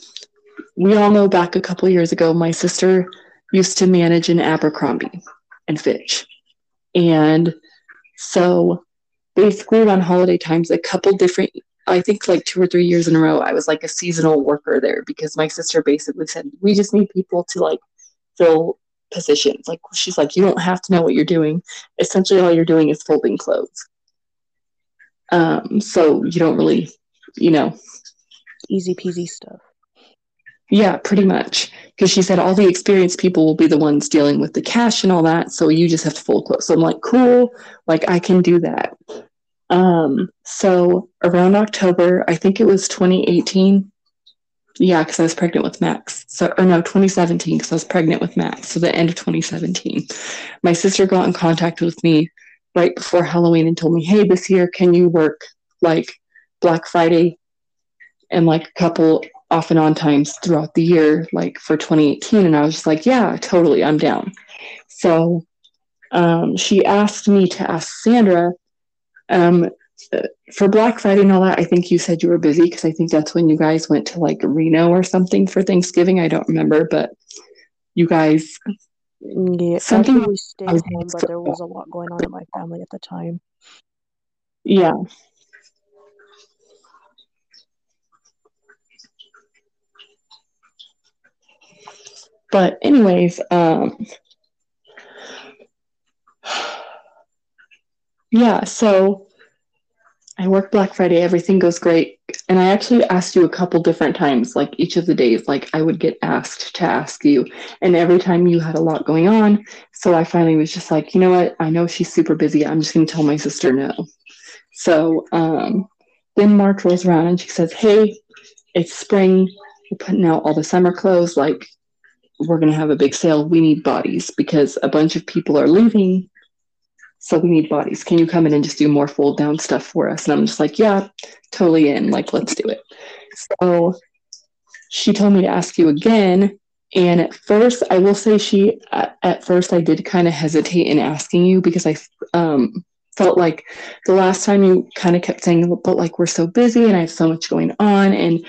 we all know back a couple years ago, my sister used to manage in Abercrombie and Fitch, and so basically around holiday times, a couple different, I think like two or three years in a row, I was like a seasonal worker there because my sister basically said, we just need people to like fill positions. Like she's like, you don't have to know what you're doing. Essentially, all you're doing is folding clothes. Um, so you don't really, you know, easy peasy stuff. Yeah, pretty much. Because she said all the experienced people will be the ones dealing with the cash and all that. So you just have to fold clothes. So I'm like, cool, like I can do that. Um, so around October, I think it was 2018. Yeah, because I was pregnant with Max. So, or no, 2017, because I was pregnant with Max. So the end of 2017. My sister got in contact with me right before Halloween and told me, hey, this year, can you work like Black Friday and like a couple off and on times throughout the year, like for 2018. And I was just like, yeah, totally, I'm down. So um, she asked me to ask Sandra um, for Black Friday and all that. I think you said you were busy because I think that's when you guys went to like Reno or something for Thanksgiving. I don't remember, but you guys. Yeah, something we stayed home, but there was a lot going on in my family at the time. Yeah, But anyways, um, yeah, so I work Black Friday, everything goes great. And I actually asked you a couple different times, like each of the days, like I would get asked to ask you. And every time you had a lot going on. So I finally was just like, you know what? I know she's super busy. I'm just going to tell my sister no. So um, then March rolls around and she says, hey, it's spring. We're putting out all the summer clothes. Like, we're going to have a big sale. We need bodies because a bunch of people are leaving. So we need bodies. Can you come in and just do more fold down stuff for us? And I'm just like, yeah, totally in. Like, let's do it. So she told me to ask you again. And at first, I will say she, at first, I did kind of hesitate in asking you because I um, felt like the last time you kind of kept saying, but like, we're so busy and I have so much going on. And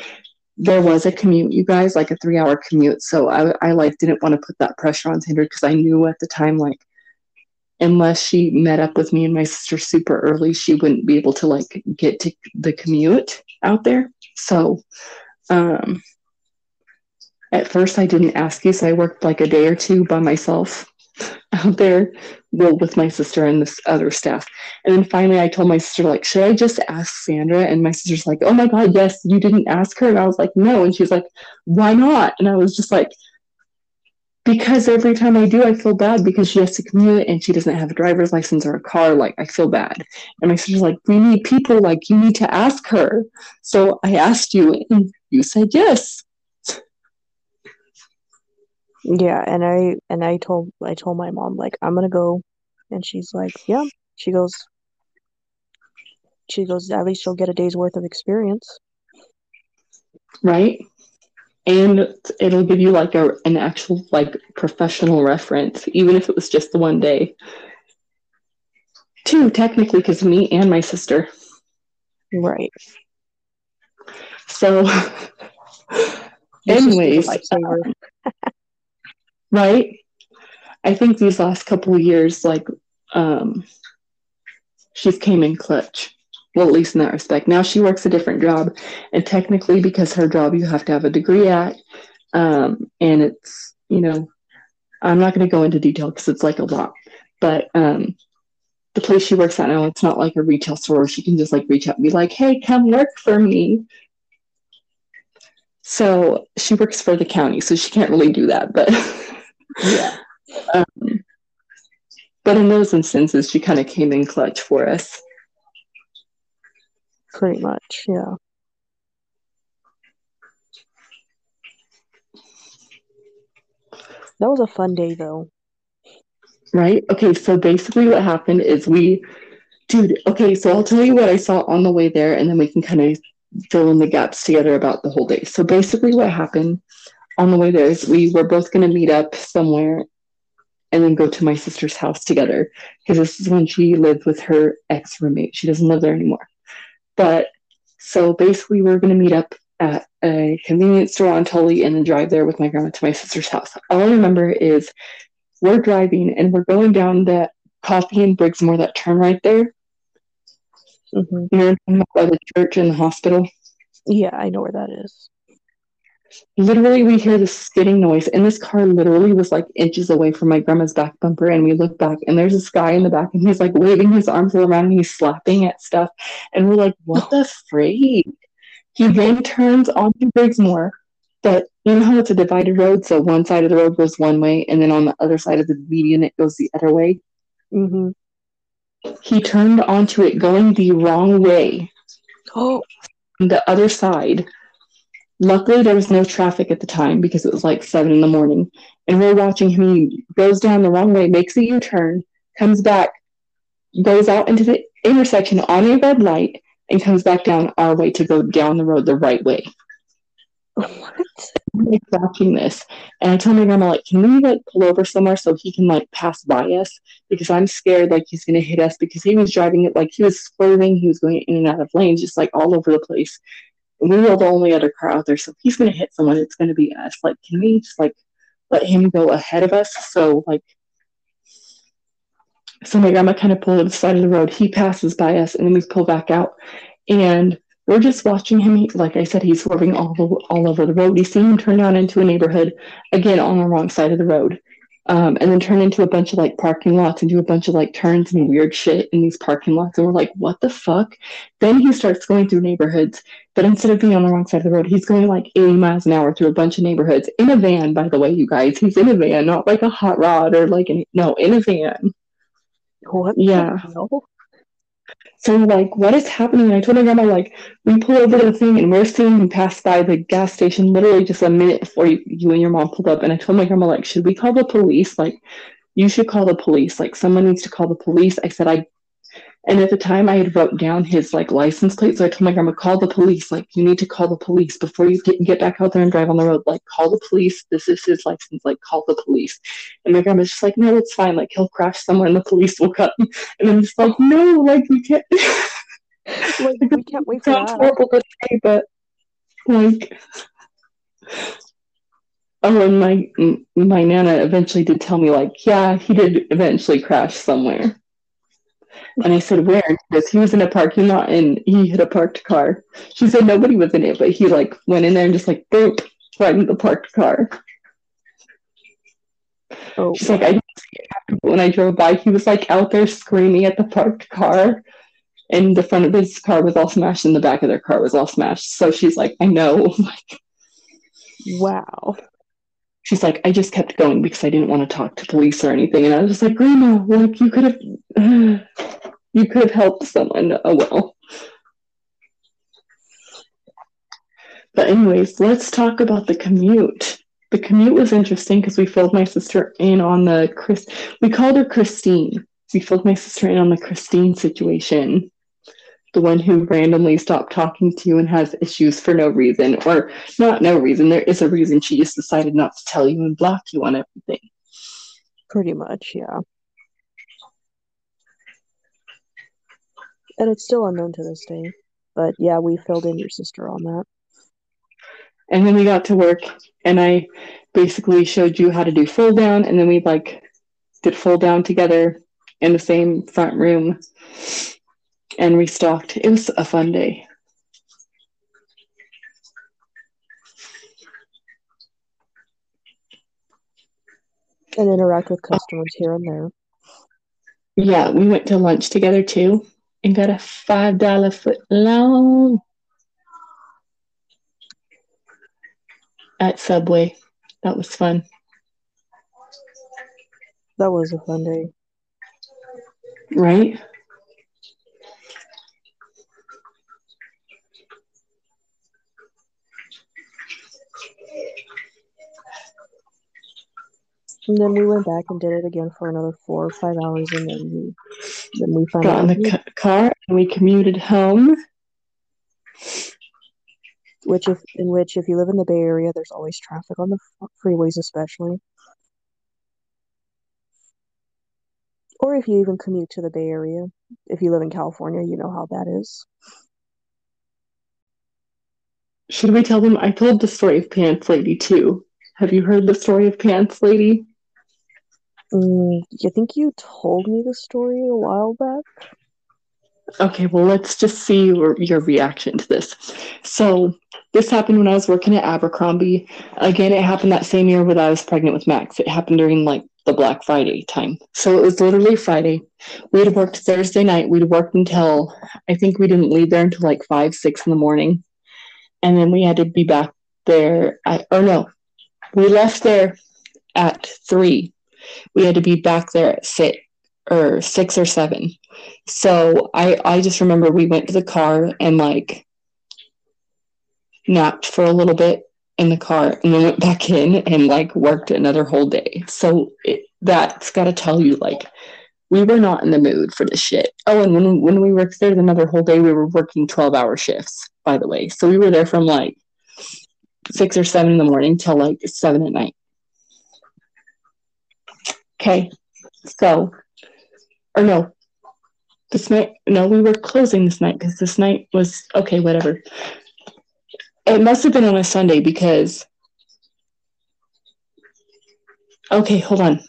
there was a commute, you guys, like a three hour commute. So I, I like didn't want to put that pressure on Sandra because I knew at the time, like, unless she met up with me and my sister super early, she wouldn't be able to like get to the commute out there. So, um, at first I didn't ask you, so I worked like a day or two by myself out there well with my sister and this other staff. And then finally i told my sister like should i just ask sandra? And my sister's like oh my god yes you didn't ask her. And i was like no. And she's like why not? And i was just like because every time i do i feel bad because she has to commute and she doesn't have a driver's license or a car like i feel bad. And my sister's like we need people like you need to ask her. So i asked you and you said yes yeah, and I and I told I told my mom like I'm gonna go, and she's like, yeah. She goes, she goes. At least she'll get a day's worth of experience. Right, and it'll give you like a an actual like professional reference, even if it was just the one day. Two, technically, because me and my sister. Right. So, anyways. Right? I think these last couple of years, like, um, she's came in clutch. Well, at least in that respect. Now she works a different job, and technically, because her job you have to have a degree at, um, and it's you know, I'm not going to go into detail because it's like a lot, but um, the place she works at now, it's not like a retail store she can just like reach out and be like, "Hey, come work for me." So she works for the county, so she can't really do that, but. yeah. Um, but in those instances, she kind of came in clutch for us. Pretty much, yeah. That was a fun day, though. Right? Okay, so basically, what happened is we, dude, okay, so I'll tell you what I saw on the way there, and then we can kind of fill in the gaps together about the whole day. So basically, what happened on the way there is we were both going to meet up somewhere and then go to my sister's house together because this is when she lived with her ex roommate. She doesn't live there anymore. But so basically, we are going to meet up at a convenience store on Tully and then drive there with my grandma to my sister's house. All I remember is we're driving and we're going down that Coffee and Briggsmore, that turn right there. Mm-hmm. You know, by the church and the hospital. Yeah, I know where that is literally we hear this skidding noise and this car literally was like inches away from my grandma's back bumper and we look back and there's this guy in the back and he's like waving his arms around and he's slapping at stuff and we're like what the freak? He then turns onto Briggsmore but you know how it's a divided road so one side of the road goes one way and then on the other side of the median it goes the other way? Mm-hmm. he turned onto it going the wrong way. Oh. The other side Luckily, there was no traffic at the time because it was like seven in the morning. And we're watching him. He goes down the wrong way, makes a U turn, comes back, goes out into the intersection on a red light, and comes back down our way to go down the road the right way. What? like watching this, and I told my grandma like, "Can we like pull over somewhere so he can like pass by us? Because I'm scared like he's gonna hit us because he was driving it like he was swerving, he was going in and out of lanes, just like all over the place." We were the only other car out there, so he's gonna hit someone, it's gonna be us. Like, can we just like let him go ahead of us? So like so my grandma kind of pulled to the side of the road. He passes by us, and then we pull back out, and we're just watching him. Like I said, he's swerving all all over the road. We see him turn down into a neighborhood again on the wrong side of the road um, and then turn into a bunch of like parking lots and do a bunch of like turns and weird shit in these parking lots. And we're like, what the fuck? Then he starts going through neighborhoods, but instead of being on the wrong side of the road, he's going like 80 miles an hour through a bunch of neighborhoods in a van, by the way, you guys. He's in a van, not like a hot rod or like, any, no, in a van. What? Yeah. So like, what is happening? I told my grandma like, we pull over to the thing and we're seeing you pass by the gas station literally just a minute before you, you and your mom pulled up. And I told my grandma like, should we call the police? Like, you should call the police. Like, someone needs to call the police. I said I and at the time, I had wrote down his like license plate, so I told my grandma, "Call the police. Like, you need to call the police before you get get back out there and drive on the road. Like, call the police. This is his license. Like, call the police." And my grandma's just like, "No, it's fine. Like, he'll crash somewhere, and the police will come." And I'm just like, "No, like we can't." like we can't wait for Sounds that. horrible to say, but like. Oh, and my my nana eventually did tell me, like, yeah, he did eventually crash somewhere. And I said, where? Because he was in a parking lot and he hit a parked car. She said nobody was in it, but he like went in there and just like boom, right into the parked car. Oh, She's like, I didn't see it happen, but when I drove by, he was like out there screaming at the parked car. And the front of his car was all smashed, and the back of their car was all smashed. So she's like, I know. wow. She's like, I just kept going because I didn't want to talk to police or anything. And I was just like, Grandma, like you could have, you could have helped someone. Oh well. But anyways, let's talk about the commute. The commute was interesting because we filled my sister in on the Chris. We called her Christine. We filled my sister in on the Christine situation, the one who randomly stopped talking to you and has issues for no reason, or not no reason. There is a reason. She just decided not to tell you and block you on everything. Pretty much, yeah. And it's still unknown to this day. But yeah, we filled in your sister on that. And then we got to work, and I basically showed you how to do fold down, and then we like did fold down together in the same front room and restocked. It was a fun day. And interact with customers here and there. Yeah, we went to lunch together too and got a five dollar foot long at Subway. That was fun. That was a fun day. Right? And then we went back and did it again for another four or five hours, and then we then we Got in the ca- car and we commuted home. which if in which if you live in the Bay Area, there's always traffic on the freeways, especially. Or if you even commute to the Bay Area, if you live in California, you know how that is. Should we tell them? I told the story of Pants Lady too. Have you heard the story of Pants Lady? Mm, I think you told me the story a while back. Okay, well, let's just see your, your reaction to this. So, this happened when I was working at Abercrombie. Again, it happened that same year when I was pregnant with Max. It happened during like the Black Friday time. So, it was literally Friday. We had worked Thursday night. We'd worked until I think we didn't leave there until like five, six in the morning. And then we had to be back there at, or no, we left there at three. We had to be back there at six or six or seven. So I I just remember we went to the car and like napped for a little bit in the car and then went back in and like worked another whole day. So it, that's got to tell you like we were not in the mood for this shit. Oh, and when when we worked there another whole day, we were working twelve hour shifts. By the way, so we were there from like six or seven in the morning till like seven at night. Okay, so or no, this night no, we were closing this night because this night was okay. Whatever. It must have been on a Sunday because. Okay, hold on,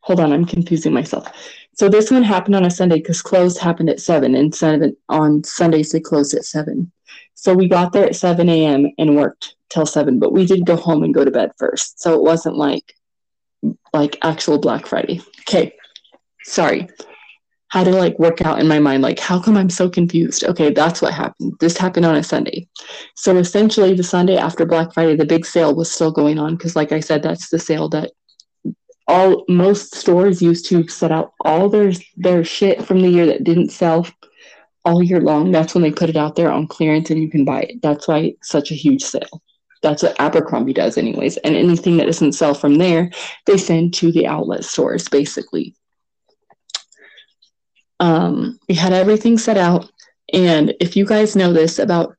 hold on. I'm confusing myself. So this one happened on a Sunday because closed happened at seven, and seven on Sundays they closed at seven. So we got there at seven a.m. and worked till seven, but we did go home and go to bed first. So it wasn't like like actual Black Friday. Okay, sorry. Had to like work out in my mind, like, how come I'm so confused? Okay, that's what happened. This happened on a Sunday. So essentially, the Sunday after Black Friday, the big sale was still going on because, like I said, that's the sale that all most stores used to set out all their their shit from the year that didn't sell all year long. That's when they put it out there on clearance and you can buy it. That's why it's such a huge sale. That's what Abercrombie does, anyways. And anything that doesn't sell from there, they send to the outlet stores, basically. Um, we had everything set out. And if you guys know this, about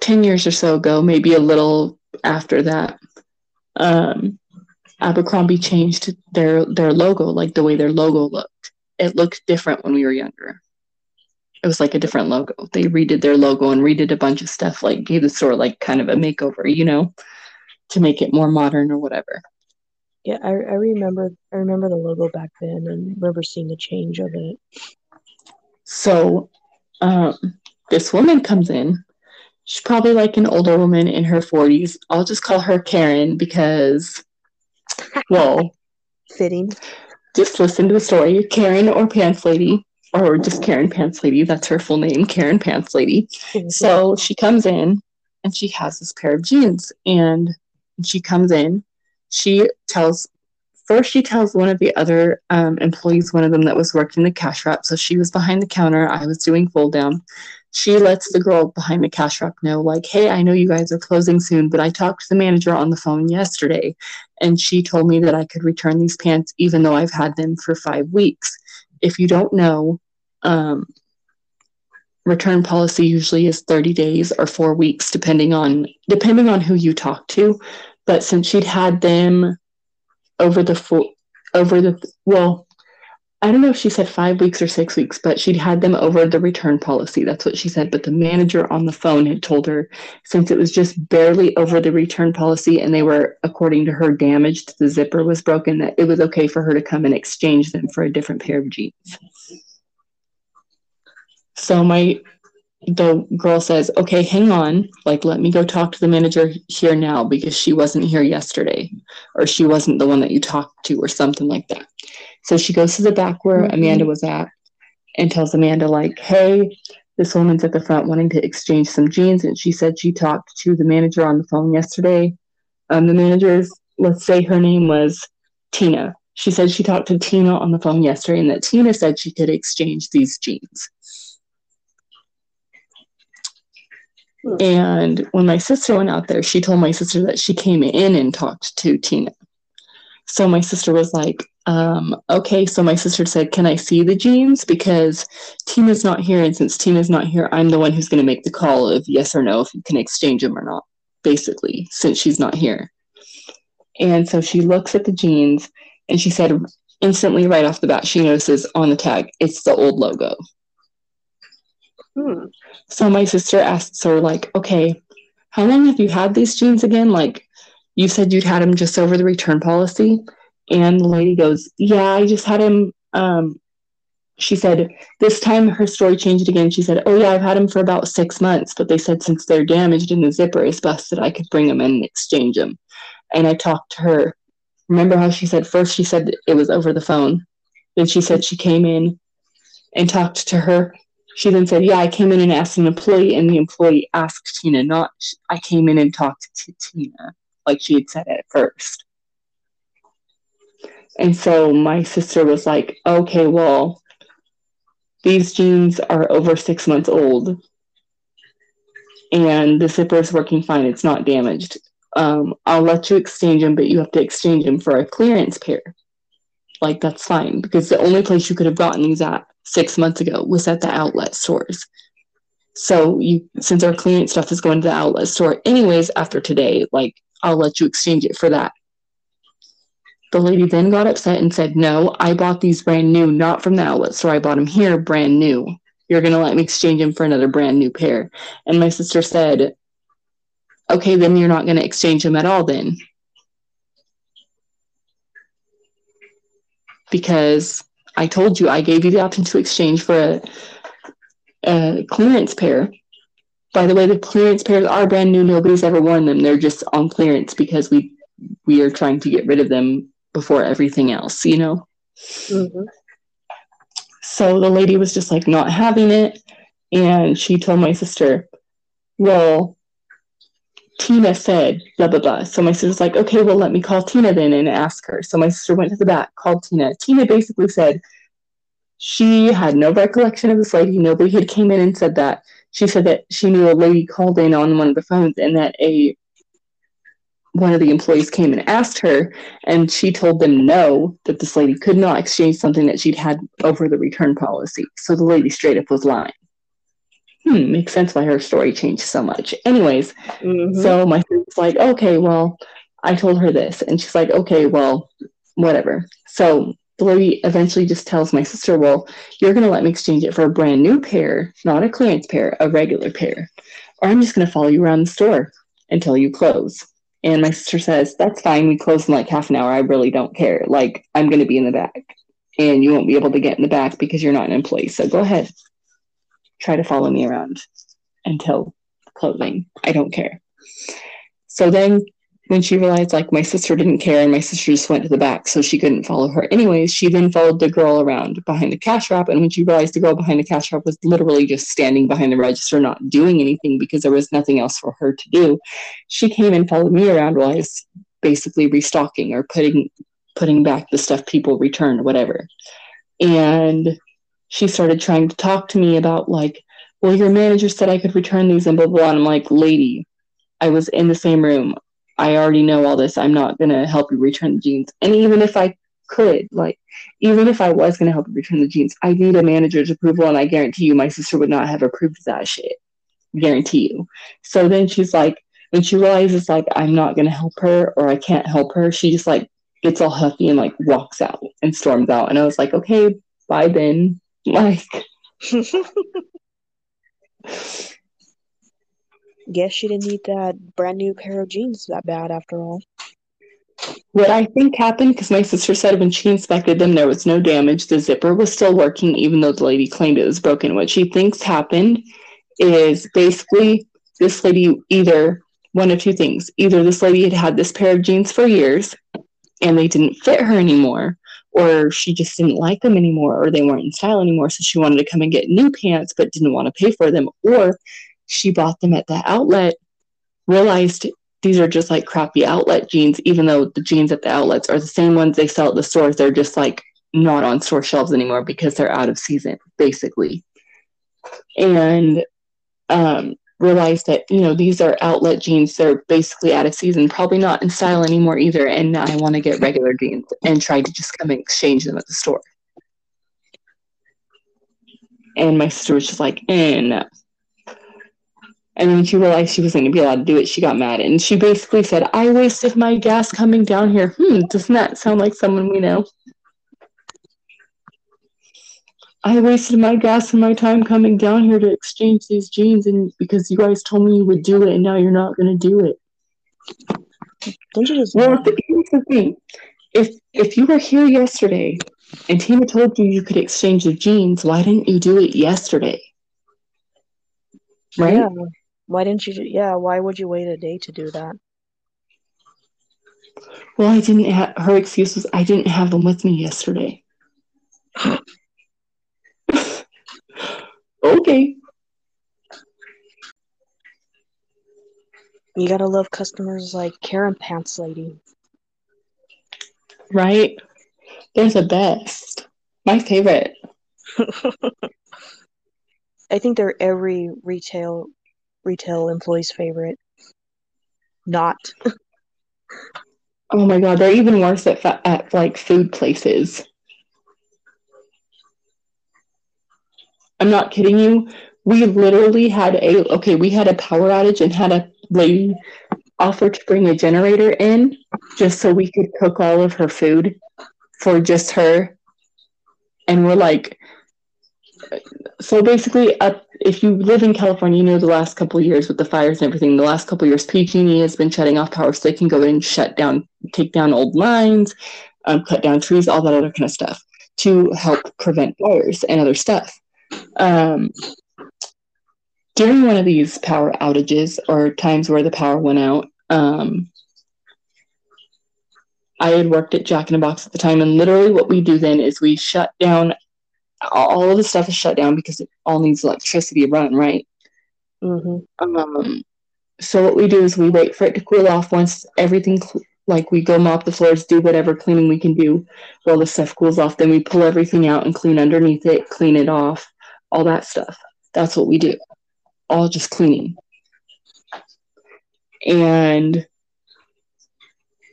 10 years or so ago, maybe a little after that, um, Abercrombie changed their their logo, like the way their logo looked. It looked different when we were younger. It was like a different logo. They redid their logo and redid a bunch of stuff, like gave the store like kind of a makeover, you know, to make it more modern or whatever. Yeah, I, I remember I remember the logo back then and remember seeing the change of it. So um, this woman comes in. She's probably like an older woman in her 40s. I'll just call her Karen because, well, Fitting. just listen to the story. Karen or Pants Lady, or just Karen Pants Lady, that's her full name, Karen Pants Lady. So she comes in and she has this pair of jeans. And she comes in, she tells, first, she tells one of the other um, employees, one of them that was working the cash wrap. So she was behind the counter, I was doing fold down. She lets the girl behind the cash wrap know, like, hey, I know you guys are closing soon, but I talked to the manager on the phone yesterday, and she told me that I could return these pants even though I've had them for five weeks. If you don't know, um, return policy usually is 30 days or four weeks depending on depending on who you talk to. But since she'd had them over the full over the well i don't know if she said five weeks or six weeks but she'd had them over the return policy that's what she said but the manager on the phone had told her since it was just barely over the return policy and they were according to her damaged the zipper was broken that it was okay for her to come and exchange them for a different pair of jeans so my the girl says, "Okay, hang on. Like let me go talk to the manager here now because she wasn't here yesterday or she wasn't the one that you talked to or something like that." So she goes to the back where Mhm. Amanda was at and tells Amanda like, "Hey, this woman's at the front wanting to exchange some jeans and she said she talked to the manager on the phone yesterday. Um the manager's let's say her name was Tina. She said she talked to Tina on the phone yesterday and that Tina said she could exchange these jeans." And when my sister went out there, she told my sister that she came in and talked to Tina. So my sister was like, um, okay. So my sister said, Can I see the jeans? Because Tina's not here. And since Tina's not here, I'm the one who's going to make the call of yes or no if you can exchange them or not, basically, since she's not here. And so she looks at the jeans and she said, instantly, right off the bat, she notices on the tag, it's the old logo. Hmm. So my sister asks her, like, okay, how long have you had these jeans again? Like, you said you'd had them just over the return policy. And the lady goes, yeah, I just had him. Um, she said, this time her story changed again. She said, oh, yeah, I've had him for about six months, but they said since they're damaged and the zipper is busted, I could bring them and exchange them. And I talked to her. Remember how she said first she said it was over the phone. Then she said she came in and talked to her she then said, Yeah, I came in and asked an employee, and the employee asked Tina, not I came in and talked to Tina, like she had said at first. And so my sister was like, Okay, well, these jeans are over six months old, and the zipper is working fine, it's not damaged. Um, I'll let you exchange them, but you have to exchange them for a clearance pair. Like, that's fine, because the only place you could have gotten these at six months ago was at the outlet stores. So you since our clearance stuff is going to the outlet store anyways after today, like I'll let you exchange it for that. The lady then got upset and said, No, I bought these brand new, not from the outlet store. I bought them here brand new. You're gonna let me exchange them for another brand new pair. And my sister said, Okay, then you're not gonna exchange them at all then. Because I told you I gave you the option to exchange for a, a clearance pair. By the way, the clearance pairs are brand new. Nobody's ever worn them. They're just on clearance because we we are trying to get rid of them before everything else, you know? Mhm. So the lady was just like not having it. And she told my sister, Well, Tina said blah, blah, blah. So my sister's like, Okay, well, let me call Tina then and ask her. So my sister went to the back, called Tina. Tina basically said, she had no recollection of this lady. Nobody had came in and said that. She said that she knew a lady called in on one of the phones and that a one of the employees came and asked her, and she told them no, that this lady could not exchange something that she'd had over the return policy. So the lady straight up was lying. Hmm, makes sense why her story changed so much. Anyways, mm-hmm. so my sister's like, okay, well, I told her this. And she's like, okay, well, whatever. So the lady eventually just tells my sister, well, you're going to let me exchange it for a brand new pair, not a clearance pair, a regular pair. Or I'm just going to follow you around the store until you close. And my sister says, That's fine. We close in like half an hour. I really don't care. Like, I'm going to be in the back and you won't be able to get in the back because you're not an employee. So go ahead. Try to follow me around until closing. I don't care. So then when she realized like my sister didn't care and my sister just went to the back so she couldn't follow her anyways she then followed the girl around behind the cash wrap and when she realized the girl behind the cash wrap was literally just standing behind the register not doing anything because there was nothing else for her to do she came and followed me around while i was basically restocking or putting putting back the stuff people returned or whatever and she started trying to talk to me about like well your manager said i could return these and blah blah, blah. and i'm like lady I was in the same room. I already know all this. I'm not gonna help you return the jeans. And even if I could, like, even if I was gonna help you return the jeans, I need a manager's approval, and I guarantee you, my sister would not have approved that shit. Guarantee you. So then she's like, when she realizes like I'm not gonna help her or I can't help her, she just like gets all huffy and like walks out and storms out. And I was like, okay, bye then. Like. Guess she didn't need that brand new pair of jeans that bad after all. What I think happened, because my sister said when she inspected them, there was no damage. The zipper was still working, even though the lady claimed it was broken. What she thinks happened is basically this lady either one of two things either this lady had had this pair of jeans for years and they didn't fit her anymore, or she just didn't like them anymore, or they weren't in style anymore. So she wanted to come and get new pants, but didn't want to pay for them, or she bought them at the outlet, realized these are just like crappy outlet jeans, even though the jeans at the outlets are the same ones they sell at the stores. They're just like not on store shelves anymore because they're out of season, basically. And um, realized that, you know, these are outlet jeans. They're basically out of season, probably not in style anymore either. And I want to get regular jeans and try to just come and exchange them at the store. And my sister was just like, eh, no. And when she realized she wasn't going to be allowed to do it, she got mad. And she basically said, I wasted my gas coming down here. Hmm, doesn't that sound like someone we know? I wasted my gas and my time coming down here to exchange these jeans, and because you guys told me you would do it, and now you're not going to do it. Don't you just? Well, here's the thing: if if you were here yesterday, and Tina told you you could exchange the jeans, why didn't you do it yesterday? Right? Yeah. Why didn't you? Yeah, why would you wait a day to do that? Well, I didn't have her excuse was I didn't have them with me yesterday. okay. You gotta love customers like Karen Pants Lady. Right? They're the best. My favorite. I think they're every retail retail employee's favorite. Not. oh my god, they're even worse at, fa- at like food places. I'm not kidding you. We literally had a okay, we had a power outage and had a lady offer to bring a generator in just so we could cook all of her food for just her. And we're like, so basically, up if you live in California, you know the last couple years with the fires and everything. The last couple years, PG&E has been shutting off power, so they can go in and shut down, take down old lines, um, cut down trees, all that other kind of stuff to help prevent fires and other stuff. Um, during one of these power outages or times where the power went out, um, I had worked at Jack in a Box at the time, and literally what we do then is we shut down all of the stuff is shut down because it all needs electricity to run, right? Mm-hmm. Um, so what we do is we wait for it to cool off. Once everything cl- like we go mop the floors, do whatever cleaning we can do while the stuff cools off. Then we pull everything out and clean underneath it, clean it off, all that stuff. That's what we do. All just cleaning. And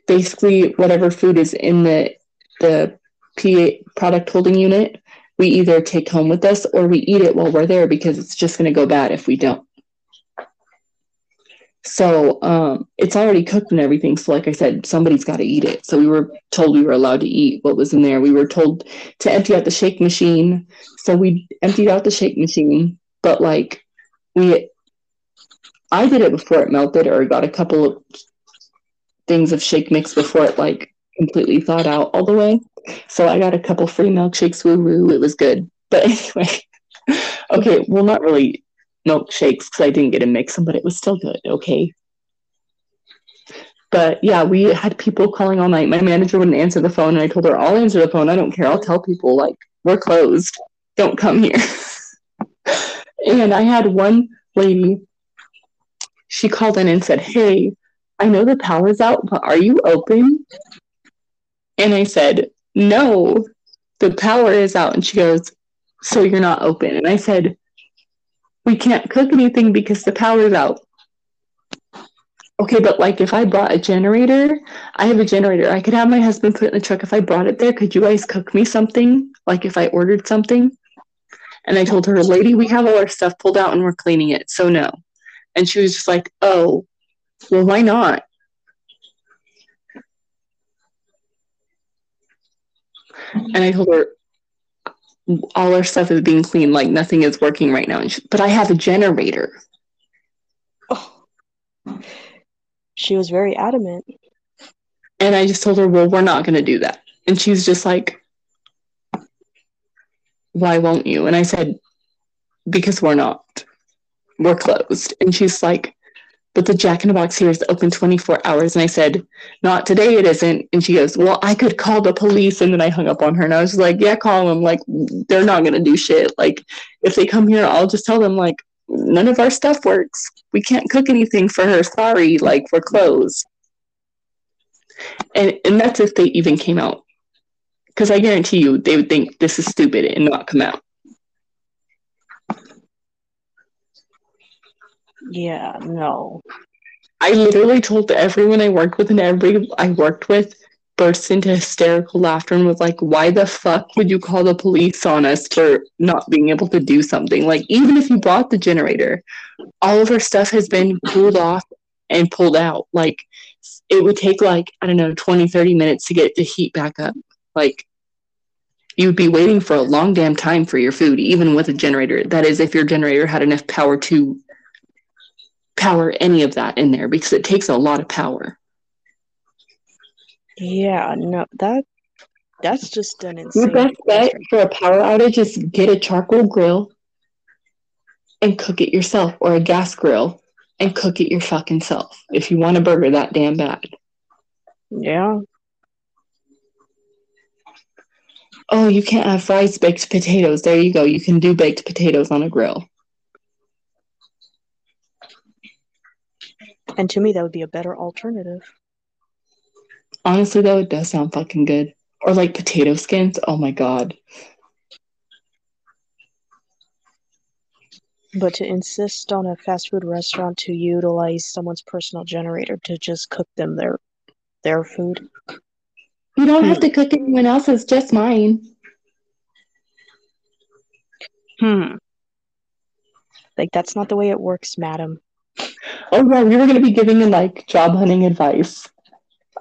basically whatever food is in the the PA product holding unit, we either take home with us or we eat it while we're there because it's just going to go bad if we don't. So um, it's already cooked and everything. So, like I said, somebody's got to eat it. So we were told we were allowed to eat what was in there. We were told to empty out the shake machine. So we emptied out the shake machine, but like we, I did it before it melted, or got a couple of things of shake mix before it like completely thawed out all the way. So I got a couple free milkshakes. Woo woo, it was good. But anyway, okay, well, not really milkshakes because I didn't get to mix them, but it was still good. Okay. But yeah, we had people calling all night. My manager wouldn't answer the phone, and I told her, I'll answer the phone. I don't care. I'll tell people, like, we're closed. Don't come here. and I had one lady, she called in and said, Hey, I know the power's out, but are you open? And I said, No, the power is out. And she goes, So you're not open? And I said, we can't cook anything because the power's out. Okay, but like if I brought a generator, I have a generator. I could have my husband put it in the truck. If I brought it there, could you guys cook me something? Like if I ordered something? And I told her, lady, we have all our stuff pulled out and we're cleaning it. So no. And she was just like, oh, well, why not? And I told her, all our stuff is being cleaned, like nothing is working right now. She, but I have a generator. Oh. She was very adamant. And I just told her, well, we're not going to do that. And she's just like, why won't you? And I said, because we're not. We're closed. And she's like, but the Jack in the Box here is open 24 hours. And I said, not today, it isn't. And she goes, well, I could call the police. And then I hung up on her and I was like, yeah, call them. Like, they're not going to do shit. Like, if they come here, I'll just tell them, like, none of our stuff works. We can't cook anything for her. Sorry. Like, we're closed. And, and that's if they even came out. Because I guarantee you, they would think this is stupid and not come out. Yeah, no. I literally told everyone I worked with and every I worked with burst into hysterical laughter and was like, why the fuck would you call the police on us for not being able to do something? Like, even if you brought the generator, all of our stuff has been cooled off and pulled out. Like, it would take like, I don't know, 20, 30 minutes to get the heat back up. Like, you would be waiting for a long damn time for your food, even with a generator. That is, if your generator had enough power to power any of that in there because it takes a lot of power. Yeah, no, that that's just an insane. Your best bet for a power outage is get a charcoal grill and cook it yourself, or a gas grill and cook it your fucking self if you want a burger that damn bad. Yeah. Oh, you can't have fries, baked potatoes. There you go. You can do baked potatoes on a grill. And to me, that would be a better alternative. Honestly, though, it does sound fucking good. Or like potato skins. Oh my god. But to insist on a fast food restaurant to utilize someone's personal generator to just cook them their their food. You don't have to cook anyone else's, just mine. Hmm. Like that's not the way it works, madam. Oh yeah, we were gonna be giving like job hunting advice.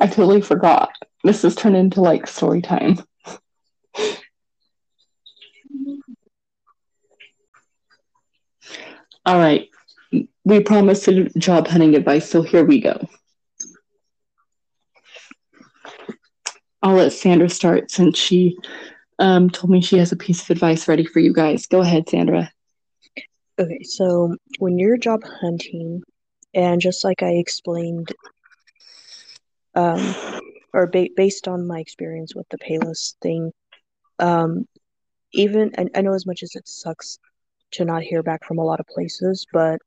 I totally forgot. This has turned into like story time. All right. We promised job hunting advice, so here we go. I'll let Sandra start since she um, told me she has a piece of advice ready for you guys. Go ahead, Sandra. Okay, so when you're job hunting, and just like I explained, um, or ba- based on my experience with the Payless thing, um, even I, I know as much as it sucks to not hear back from a lot of places, but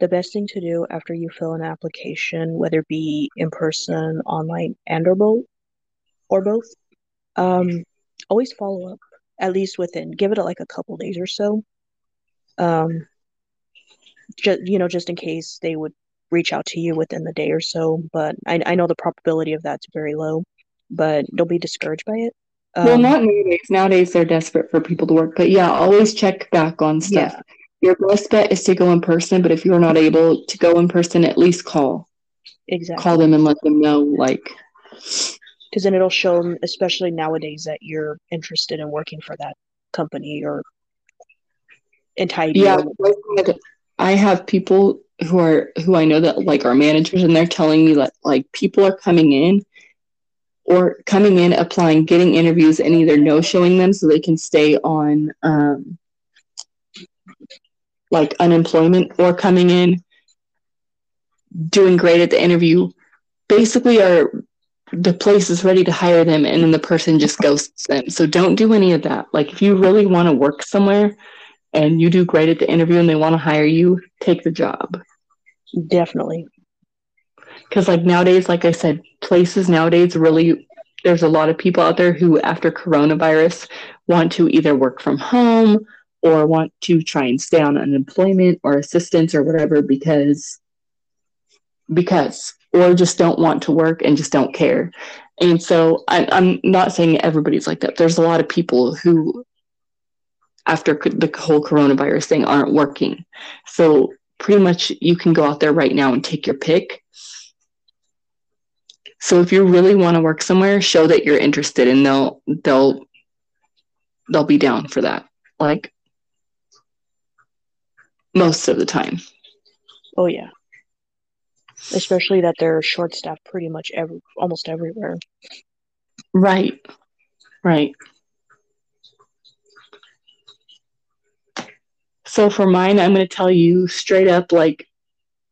the best thing to do after you fill an application, whether it be in person, online, and or both, or both, um, always follow up at least within. Give it like a couple days or so. Um, just you know, just in case they would reach out to you within the day or so. But I, I know the probability of that's very low. But don't be discouraged by it. Um, well, not nowadays. Nowadays, they're desperate for people to work. But yeah, always check back on stuff. Yeah. Your best bet is to go in person. But if you're not able to go in person, at least call. Exactly. Call them and let them know, like. Because then it'll show them, especially nowadays, that you're interested in working for that company or entirety. Yeah, I have people who are who I know that like are managers, and they're telling me that like people are coming in or coming in, applying, getting interviews, and either no showing them so they can stay on um, like unemployment, or coming in, doing great at the interview. Basically, are the place is ready to hire them, and then the person just ghosts them. So don't do any of that. Like if you really want to work somewhere, and you do great at the interview, and they want to hire you, take the job. Definitely because like nowadays like i said places nowadays really there's a lot of people out there who after coronavirus want to either work from home or want to try and stay on unemployment or assistance or whatever because because or just don't want to work and just don't care and so I, i'm not saying everybody's like that there's a lot of people who after the whole coronavirus thing aren't working so pretty much you can go out there right now and take your pick so if you really want to work somewhere, show that you're interested and they'll they'll they'll be down for that. Like most of the time. Oh yeah. Especially that they're short staffed pretty much every almost everywhere. Right. Right. So for mine, I'm going to tell you straight up like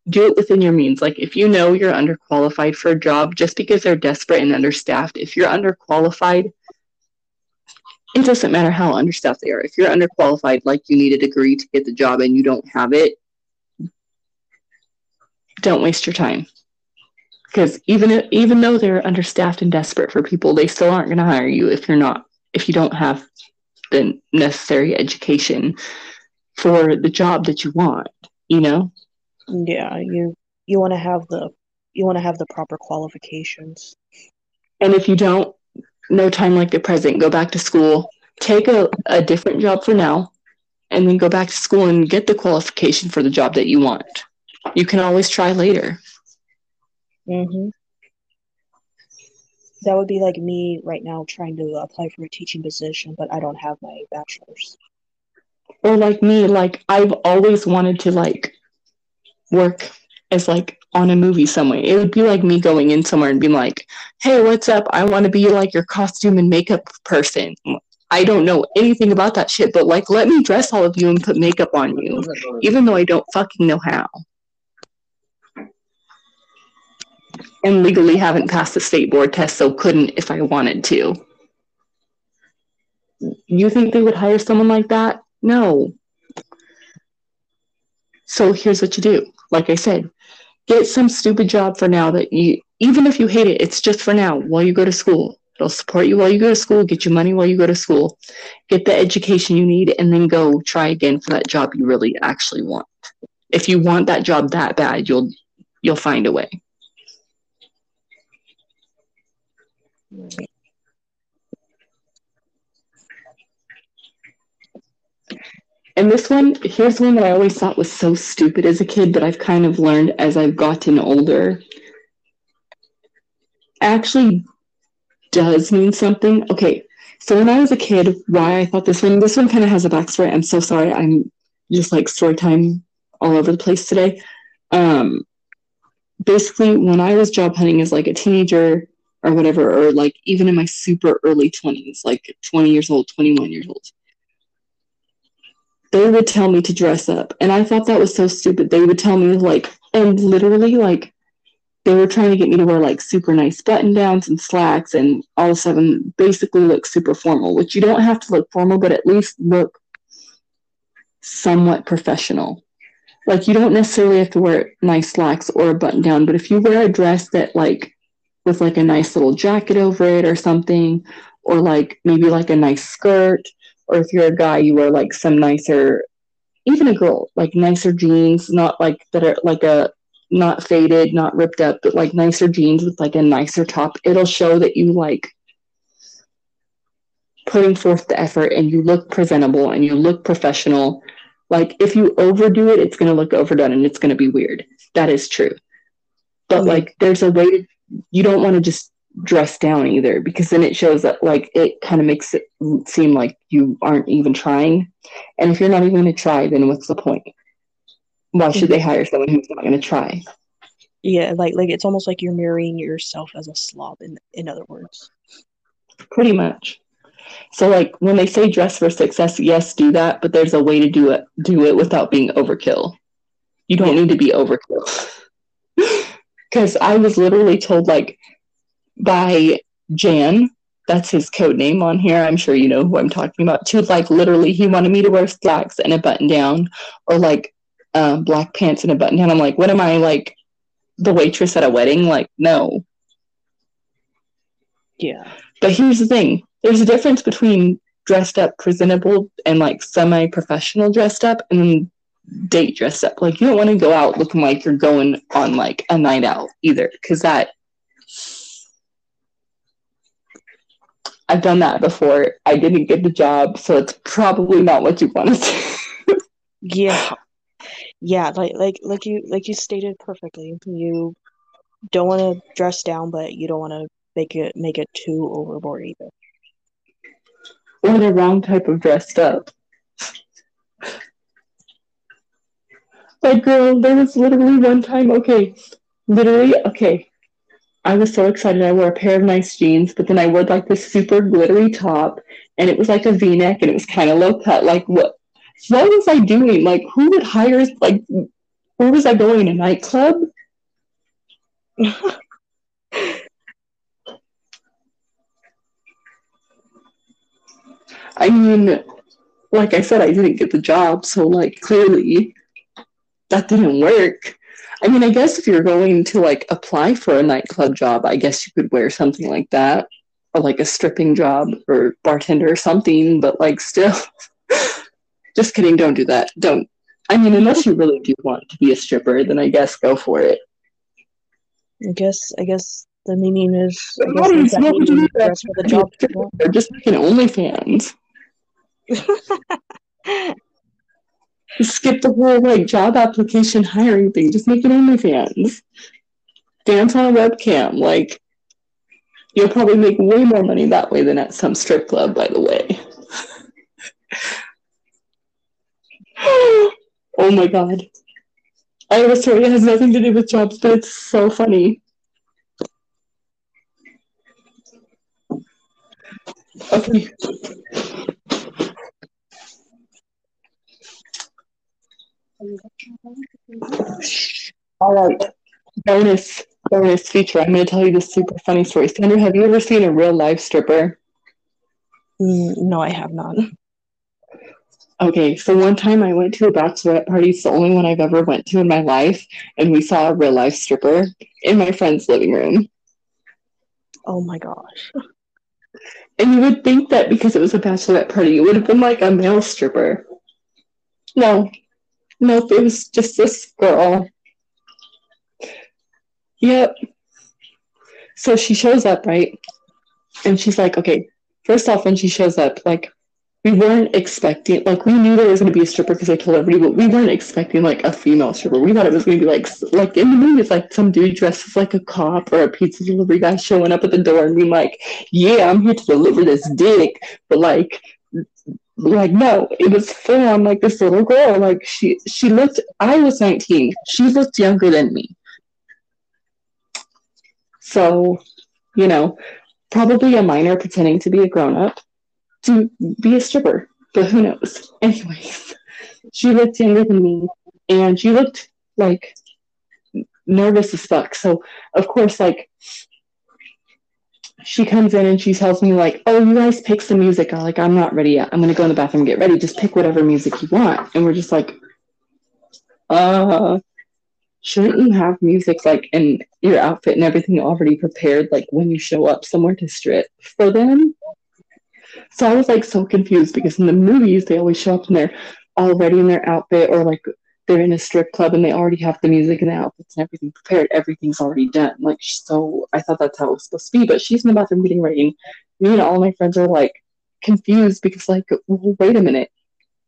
do it within your means. Like if you know you're underqualified for a job just because they're desperate and understaffed, if you're underqualified, it doesn't matter how understaffed they are. If you're underqualified, like you need a degree to get the job and you don't have it, don't waste your time. Because even even though they're understaffed and desperate for people, they still aren't going to hire you if you're not if you don't have the necessary education for the job that you want. You know. Yeah, you you want to have the you want to have the proper qualifications. And if you don't, no time like the present. Go back to school. Take a, a different job for now, and then go back to school and get the qualification for the job that you want. You can always try later. Mm-hmm. That would be like me right now trying to apply for a teaching position, but I don't have my bachelor's. Or like me, like I've always wanted to like work as like on a movie somewhere. It would be like me going in somewhere and being like, "Hey, what's up? I want to be like your costume and makeup person." I don't know anything about that shit, but like, let me dress all of you and put makeup on you, even though I don't fucking know how. And legally haven't passed the state board test, so couldn't if I wanted to. You think they would hire someone like that? No. So here's what you do like I said, get some stupid job for now that you, even if you hate it, it's just for now while you go to school. It'll support you while you go to school, get you money while you go to school, get the education you need, and then go try again for that job you really actually want. If you want that job that bad, you'll you'll find a way. And this one, here's one that I always thought was so stupid as a kid, but I've kind of learned as I've gotten older. Actually does mean something. Okay, so when I was a kid, why I thought this one, this one kind of has a backstory. I'm so sorry. I'm just like story time all over the place today. Um, basically, when I was job hunting as like a teenager or whatever, or like even in my super early 20s, like 20 years old, 21 years old they would tell me to dress up. And I thought that was so stupid. They would tell me, like, and literally, like, they were trying to get me to wear like super nice button downs and slacks and all of a sudden basically look super formal, which you don't have to look formal, but at least look somewhat professional. like you don't necessarily have to wear nice slacks or a button down, but if you wear a dress that like with like a nice little jacket over it or something, or like maybe like a nice skirt, or if you're a guy, you wear like some nicer, even a girl, like nicer jeans, not like that are like a not faded, not ripped up, but like nicer jeans with like a nicer top. It'll show that you like putting forth the effort and you look presentable and you look professional. Like if you overdo it, it's going to look overdone and it's going to be weird. That is true. But mm-hmm. like there's a way to, you don't want to just dress down either because then it shows that like it kind of makes it seem like you aren't even trying. And if you're not even going to try, then what's the point? Why should they mm-hmm. hire someone who's not going to try? Yeah, like like it's almost like you're mirroring yourself as a slob in in other words. Pretty much. So like when they say dress for success, yes, do that, but there's a way to do it do it without being overkill. You don't need to be overkill. Cuz I was literally told like by Jan, that's his code name on here. I'm sure you know who I'm talking about. To like literally he wanted me to wear slacks and a button down or like um, black pants and a button down. I'm like, what am I like the waitress at a wedding? Like, no. Yeah. But here's the thing there's a difference between dressed up presentable and like semi professional dressed up and date dressed up. Like you don't want to go out looking like you're going on like a night out either, because that I've done that before. I didn't get the job, so it's probably not what you want to do. yeah. Yeah, like like like you like you stated perfectly. You don't want to dress down, but you don't want to make it make it too overboard either or the wrong type of dressed up. like, girl, there was literally one time, okay, literally, okay. I was so excited. I wore a pair of nice jeans, but then I wore like this super glittery top, and it was like a V neck, and it was kind of low cut. Like, what? What was I doing? Like, who would hire? Like, where was I going? A nightclub? I mean, like I said, I didn't get the job, so like clearly that didn't work. I mean, I guess if you're going to like apply for a nightclub job, I guess you could wear something like that, or like a stripping job or bartender or something, but like still, just kidding, don't do that. Don't. I mean, unless you really do want to be a stripper, then I guess go for it. I guess, I guess the meaning is. I guess, that meaning for the job. Just like an OnlyFans. Skip the whole like job application hiring thing. Just make it OnlyFans. Dance on a webcam. Like you'll probably make way more money that way than at some strip club, by the way. oh my god. I have a story that has nothing to do with jobs, but it's so funny. Okay. All right. Bonus bonus feature. I'm going to tell you this super funny story. Sandra, have you ever seen a real life stripper? Mm, no, I have not. Okay, so one time I went to a bachelorette party. It's the only one I've ever went to in my life, and we saw a real life stripper in my friend's living room. Oh my gosh. And you would think that because it was a bachelorette party, it would have been like a male stripper. No, Nope, it was just this girl. Yep. So she shows up, right? And she's like, okay, first off, when she shows up, like, we weren't expecting, like, we knew there was going to be a stripper because I told everybody, but we weren't expecting, like, a female stripper. We thought it was going to be, like, like in the movie, it's like some dude dressed as, like, a cop or a pizza delivery guy showing up at the door and being like, yeah, I'm here to deliver this dick. But, like, like no it was full on like this little girl. Like she she looked i was 19 she looked younger than me. So you know probably a minor pretending to be a grown-up to be a stripper but who knows? Anyways she looked younger than me and she looked like nervous as fuck. So of course like she comes in and she tells me like, "Oh, you guys pick some music." I'm like, "I'm not ready yet. I'm gonna go in the bathroom and get ready. Just pick whatever music you want." And we're just like, uh, shouldn't you have music like in your outfit and everything already prepared like when you show up somewhere to strip for them? So I was like so confused because in the movies they always show up and they're already in their outfit or like they're in a strip club and they already have the music and the outfits and everything prepared. Everything's already done. Like so I thought that's how it was supposed to be. But she's in the bathroom getting ready. Me and all my friends are like confused because like well, wait a minute.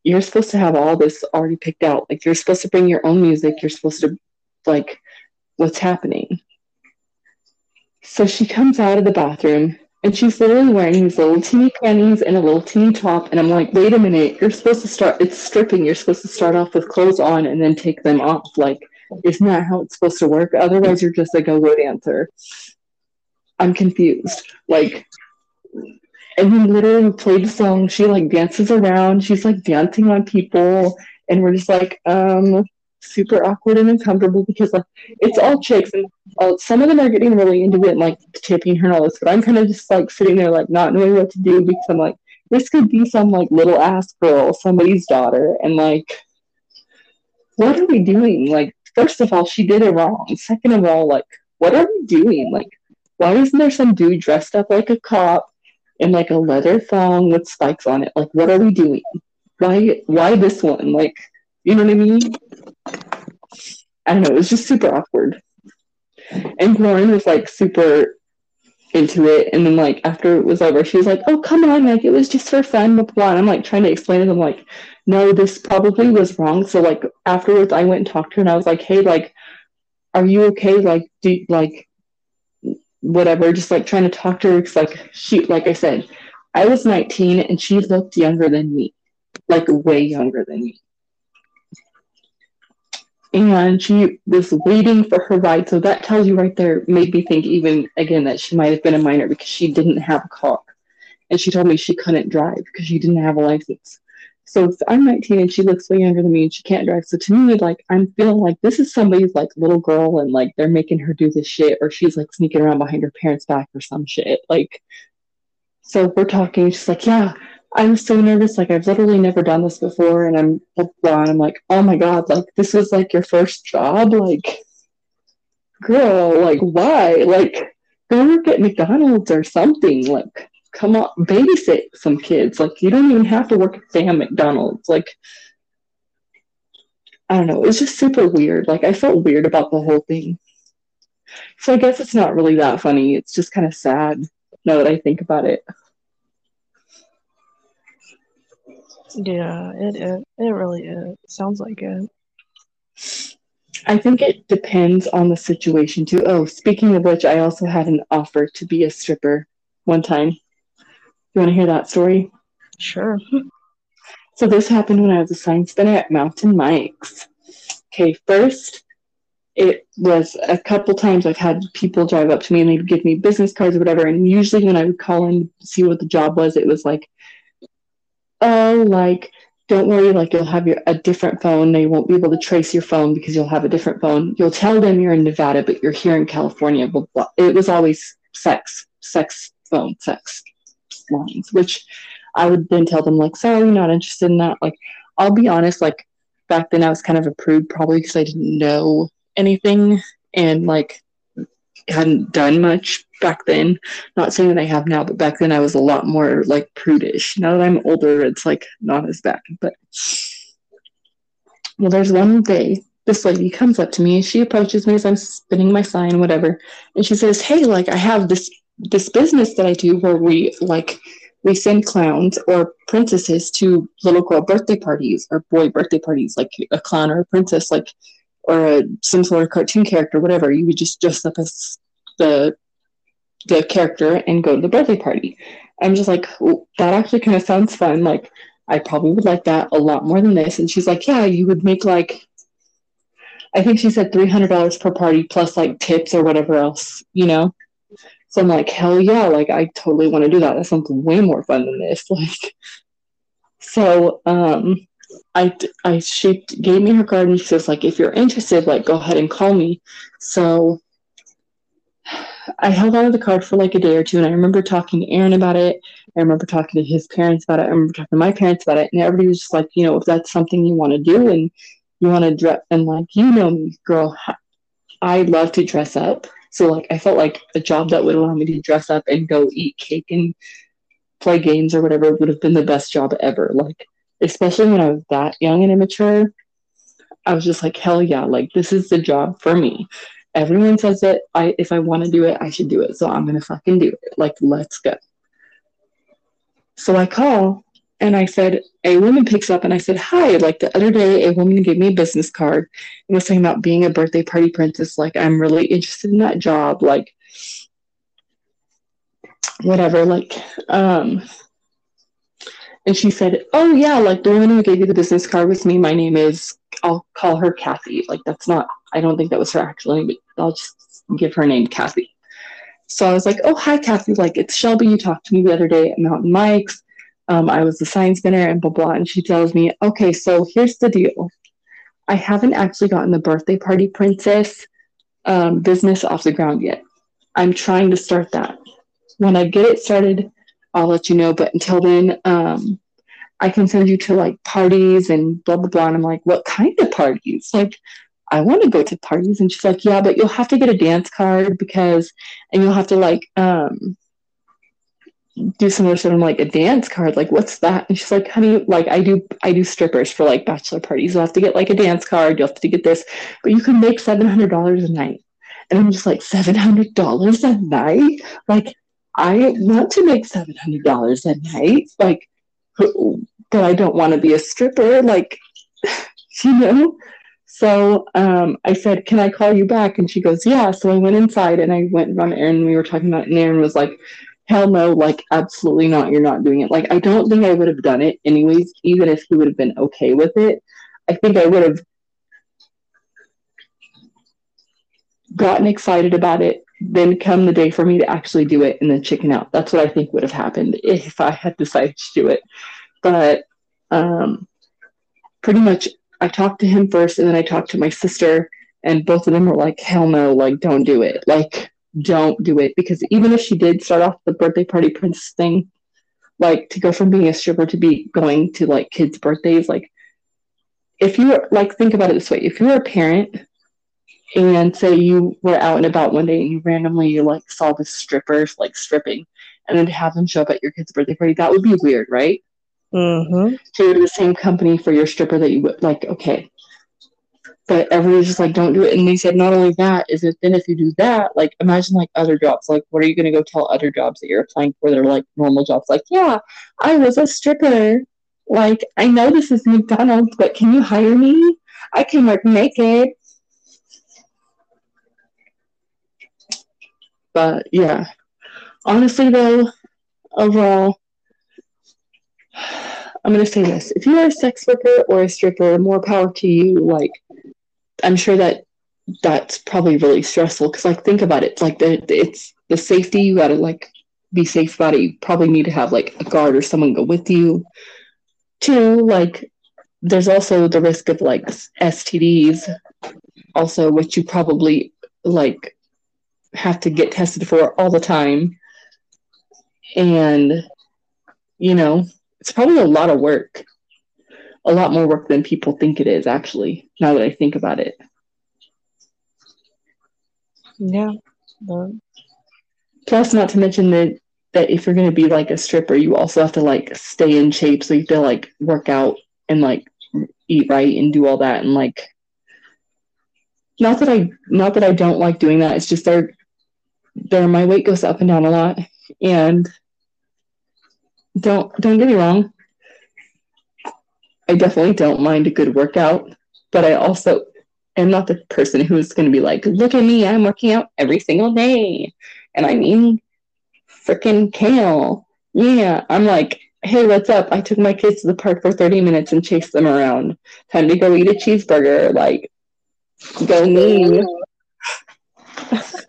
You're supposed to have all this already picked out. Like you're supposed to bring your own music. You're supposed to like what's happening. So she comes out of the bathroom and she's literally wearing these little teeny panties and a little teeny top. And I'm like, wait a minute, you're supposed to start, it's stripping. You're supposed to start off with clothes on and then take them off. Like, isn't that how it's supposed to work? Otherwise, you're just like a go go dancer. I'm confused. Like, and we literally played the song. She like dances around. She's like dancing on people. And we're just like, um, super awkward and uncomfortable because like it's all chicks and uh, some of them are getting really into it and like tipping her and all this, but I'm kind of just like sitting there like not knowing what to do because I'm like this could be some like little ass girl, somebody's daughter, and like what are we doing? Like first of all, she did it wrong. Second of all, like what are we doing? Like why isn't there some dude dressed up like a cop in like a leather thong with spikes on it? Like what are we doing? Why why this one? Like you know what I mean? I don't know, it was just super awkward. And Lauren was like super into it. And then like after it was over, she was like, Oh, come on, like it was just for fun, blah, blah. And I'm like trying to explain it. I'm like, no, this probably was wrong. So like afterwards I went and talked to her and I was like, Hey, like, are you okay? Like, do like whatever, just like trying to talk to her because like she like I said, I was 19 and she looked younger than me. Like way younger than me and she was waiting for her ride. So that tells you right there, made me think even again that she might have been a minor because she didn't have a car. And she told me she couldn't drive because she didn't have a license. So I'm 19 and she looks way younger than me and she can't drive. So to me, like I'm feeling like this is somebody's like little girl and like they're making her do this shit or she's like sneaking around behind her parents' back or some shit. Like, so we're talking. She's like, yeah, I was so nervous. Like I've literally never done this before, and I'm blah, I'm like, oh my god, like this was like your first job, like girl, like why, like go work at McDonald's or something, like come on, babysit some kids. Like you don't even have to work at damn McDonald's. Like I don't know, it was just super weird. Like I felt weird about the whole thing. So I guess it's not really that funny. It's just kind of sad now that I think about it. Yeah, it it, it really is. Sounds like it. I think it depends on the situation too. Oh, speaking of which, I also had an offer to be a stripper one time. You want to hear that story? Sure. So this happened when I was a sign spinner at Mountain Mike's. Okay, first it was a couple times I've had people drive up to me and they'd give me business cards or whatever. And usually when I would call in to see what the job was, it was like oh, like, don't worry, like you'll have your a different phone. They won't be able to trace your phone because you'll have a different phone. You'll tell them you're in Nevada, but you're here in California. Blah, blah. It was always sex, sex phone, sex lines, which I would then tell them like, sorry, not interested in that. Like, I'll be honest, like back then I was kind of a prude probably because I didn't know anything and like hadn't done much back then. Not saying that I have now, but back then I was a lot more like prudish. Now that I'm older, it's like not as bad. But well, there's one day this lady comes up to me and she approaches me as I'm spinning my sign, whatever, and she says, "Hey, like I have this this business that I do where we like." We send clowns or princesses to little girl birthday parties or boy birthday parties, like a clown or a princess, like or a, some sort of cartoon character, whatever. You would just dress up as the the character and go to the birthday party. I'm just like, that actually kind of sounds fun. Like, I probably would like that a lot more than this. And she's like, yeah, you would make like, I think she said $300 per party plus like tips or whatever else, you know? So I'm like, hell yeah, like I totally want to do that. That sounds way more fun than this. Like, so um, I, I she gave me her card and she says like, if you're interested, like go ahead and call me. So I held on to the card for like a day or two, and I remember talking to Aaron about it. I remember talking to his parents about it. I remember talking to my parents about it, and everybody was just like, you know, if that's something you want to do, and you want to dress and like you know me girl i love to dress up so like i felt like a job that would allow me to dress up and go eat cake and play games or whatever would have been the best job ever like especially when i was that young and immature i was just like hell yeah like this is the job for me everyone says it. i if i want to do it i should do it so i'm gonna fucking do it like let's go so i call and I said, a woman picks up and I said, Hi. Like the other day, a woman gave me a business card and was talking about being a birthday party princess. Like, I'm really interested in that job. Like, whatever. Like, um, and she said, Oh, yeah, like the woman who gave you the business card was me. My name is, I'll call her Kathy. Like, that's not, I don't think that was her actual name, but I'll just give her name Kathy. So I was like, Oh, hi, Kathy. Like, it's Shelby. You talked to me the other day at Mountain Mike's um, I was the science winner and blah blah. And she tells me, okay, so here's the deal. I haven't actually gotten the birthday party princess um, business off the ground yet. I'm trying to start that. When I get it started, I'll let you know. But until then, um, I can send you to like parties and blah blah blah. And I'm like, what kind of parties? Like, I want to go to parties. And she's like, yeah, but you'll have to get a dance card because, and you'll have to like, um, do similar sort of like a dance card. Like, what's that? And she's like, honey, like I do I do strippers for like bachelor parties. You'll have to get like a dance card, you'll have to get this, but you can make seven hundred dollars a night. And I'm just like, seven hundred dollars a night? Like, I want to make seven hundred dollars a night. Like, but I don't want to be a stripper. Like, you know? So um, I said, Can I call you back? And she goes, Yeah. So I went inside and I went and run Aaron. We were talking about it, and Aaron was like, hell no, like absolutely not, you're not doing it. Like I don't think I would have done it anyways, even if he would have been okay with it. I think I would have gotten excited about it, then come the day for me to actually do it and then chicken out. That's what I think would have happened if I had decided to do it. But um pretty much I talked to him first and then I talked to my sister and both of them were like, hell no, like don't do it. Like don't do it because even if she did start off the birthday party princess thing, like to go from being a stripper to be going to like kids' birthdays, like if you were like think about it this way, if you were a parent and say you were out and about one day and you randomly like saw the strippers like stripping and then have them show up at your kid's birthday party, that would be weird, right? Mm-hmm. So you're the same company for your stripper that you would like, okay, but everybody's just like, don't do it. And they said, not only that, is it then if you do that, like imagine like other jobs, like what are you gonna go tell other jobs that you're applying for that are like normal jobs? Like, yeah, I was a stripper. Like, I know this is McDonald's, but can you hire me? I can work naked. But yeah. Honestly though, overall, I'm gonna say this. If you are a sex worker or a stripper, more power to you. Like I'm sure that that's probably really stressful because like think about it like the it's the safety you gotta like be safe about it you probably need to have like a guard or someone go with you two like there's also the risk of like stds also which you probably like have to get tested for all the time and you know it's probably a lot of work a lot more work than people think it is actually now that i think about it Yeah. plus not to mention that that if you're going to be like a stripper you also have to like stay in shape so you have to like work out and like eat right and do all that and like not that i not that i don't like doing that it's just there there my weight goes up and down a lot and don't don't get me wrong I definitely don't mind a good workout, but I also am not the person who's going to be like, look at me, I'm working out every single day. And I'm eating freaking kale. Yeah. I'm like, hey, what's up? I took my kids to the park for 30 minutes and chased them around. Time to go eat a cheeseburger. Like, go me.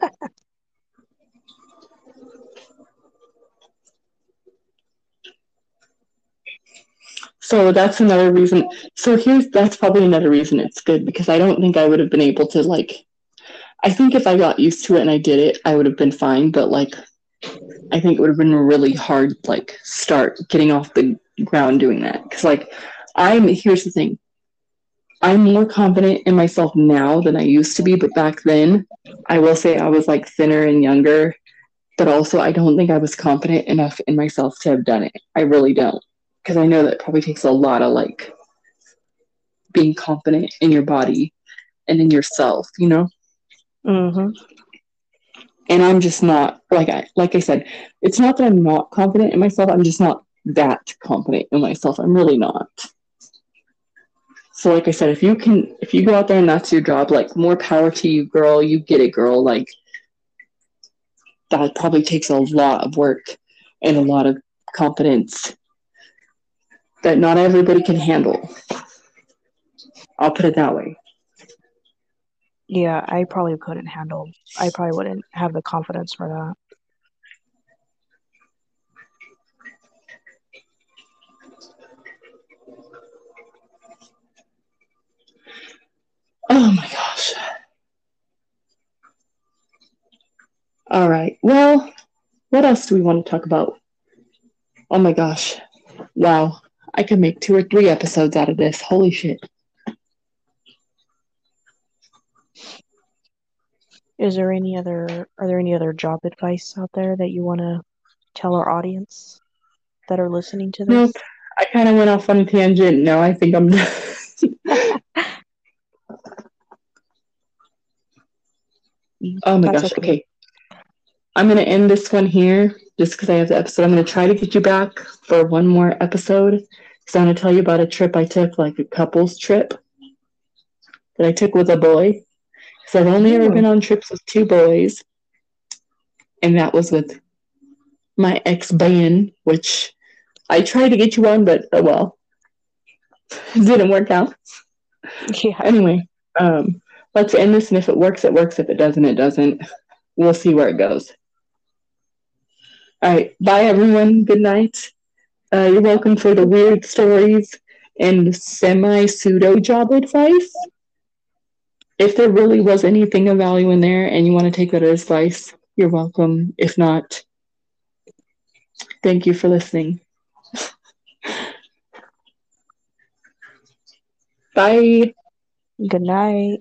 So that's another reason. So here's that's probably another reason it's good because I don't think I would have been able to like. I think if I got used to it and I did it, I would have been fine. But like, I think it would have been really hard. Like, start getting off the ground doing that because like, I'm here's the thing. I'm more confident in myself now than I used to be, but back then, I will say I was like thinner and younger, but also I don't think I was confident enough in myself to have done it. I really don't. Because I know that probably takes a lot of like being confident in your body and in yourself, you know? Mm-hmm. And I'm just not like I like I said, it's not that I'm not confident in myself, I'm just not that confident in myself. I'm really not. So like I said, if you can if you go out there and that's your job, like more power to you, girl. You get it, girl. Like that probably takes a lot of work and a lot of confidence that not everybody can handle. I'll put it that way. Yeah, I probably couldn't handle. I probably wouldn't have the confidence for that. Oh my gosh. All right. Well, what else do we want to talk about? Oh my gosh. Wow. I could make two or three episodes out of this. Holy shit. Is there any other are there any other job advice out there that you want to tell our audience that are listening to this? Nope. I kind of went off on a tangent. No, I think I'm Oh my That's gosh. okay. Okay. I'm going to end this one here just because I have the episode. I'm going to try to get you back for one more episode. because I'm going to tell you about a trip I took, like a couples trip that I took with a boy. So I've only ever been on trips with two boys. And that was with my ex band, which I tried to get you on, but oh well. It didn't work out. Yeah. Anyway, um, let's end this, and if it works, it works. If it doesn't, it doesn't. We'll see where it goes. All right, bye everyone. Good night. Uh, you're welcome for the weird stories and semi pseudo job advice. If there really was anything of value in there and you want to take that as advice, you're welcome. If not, thank you for listening. Bye. Good night.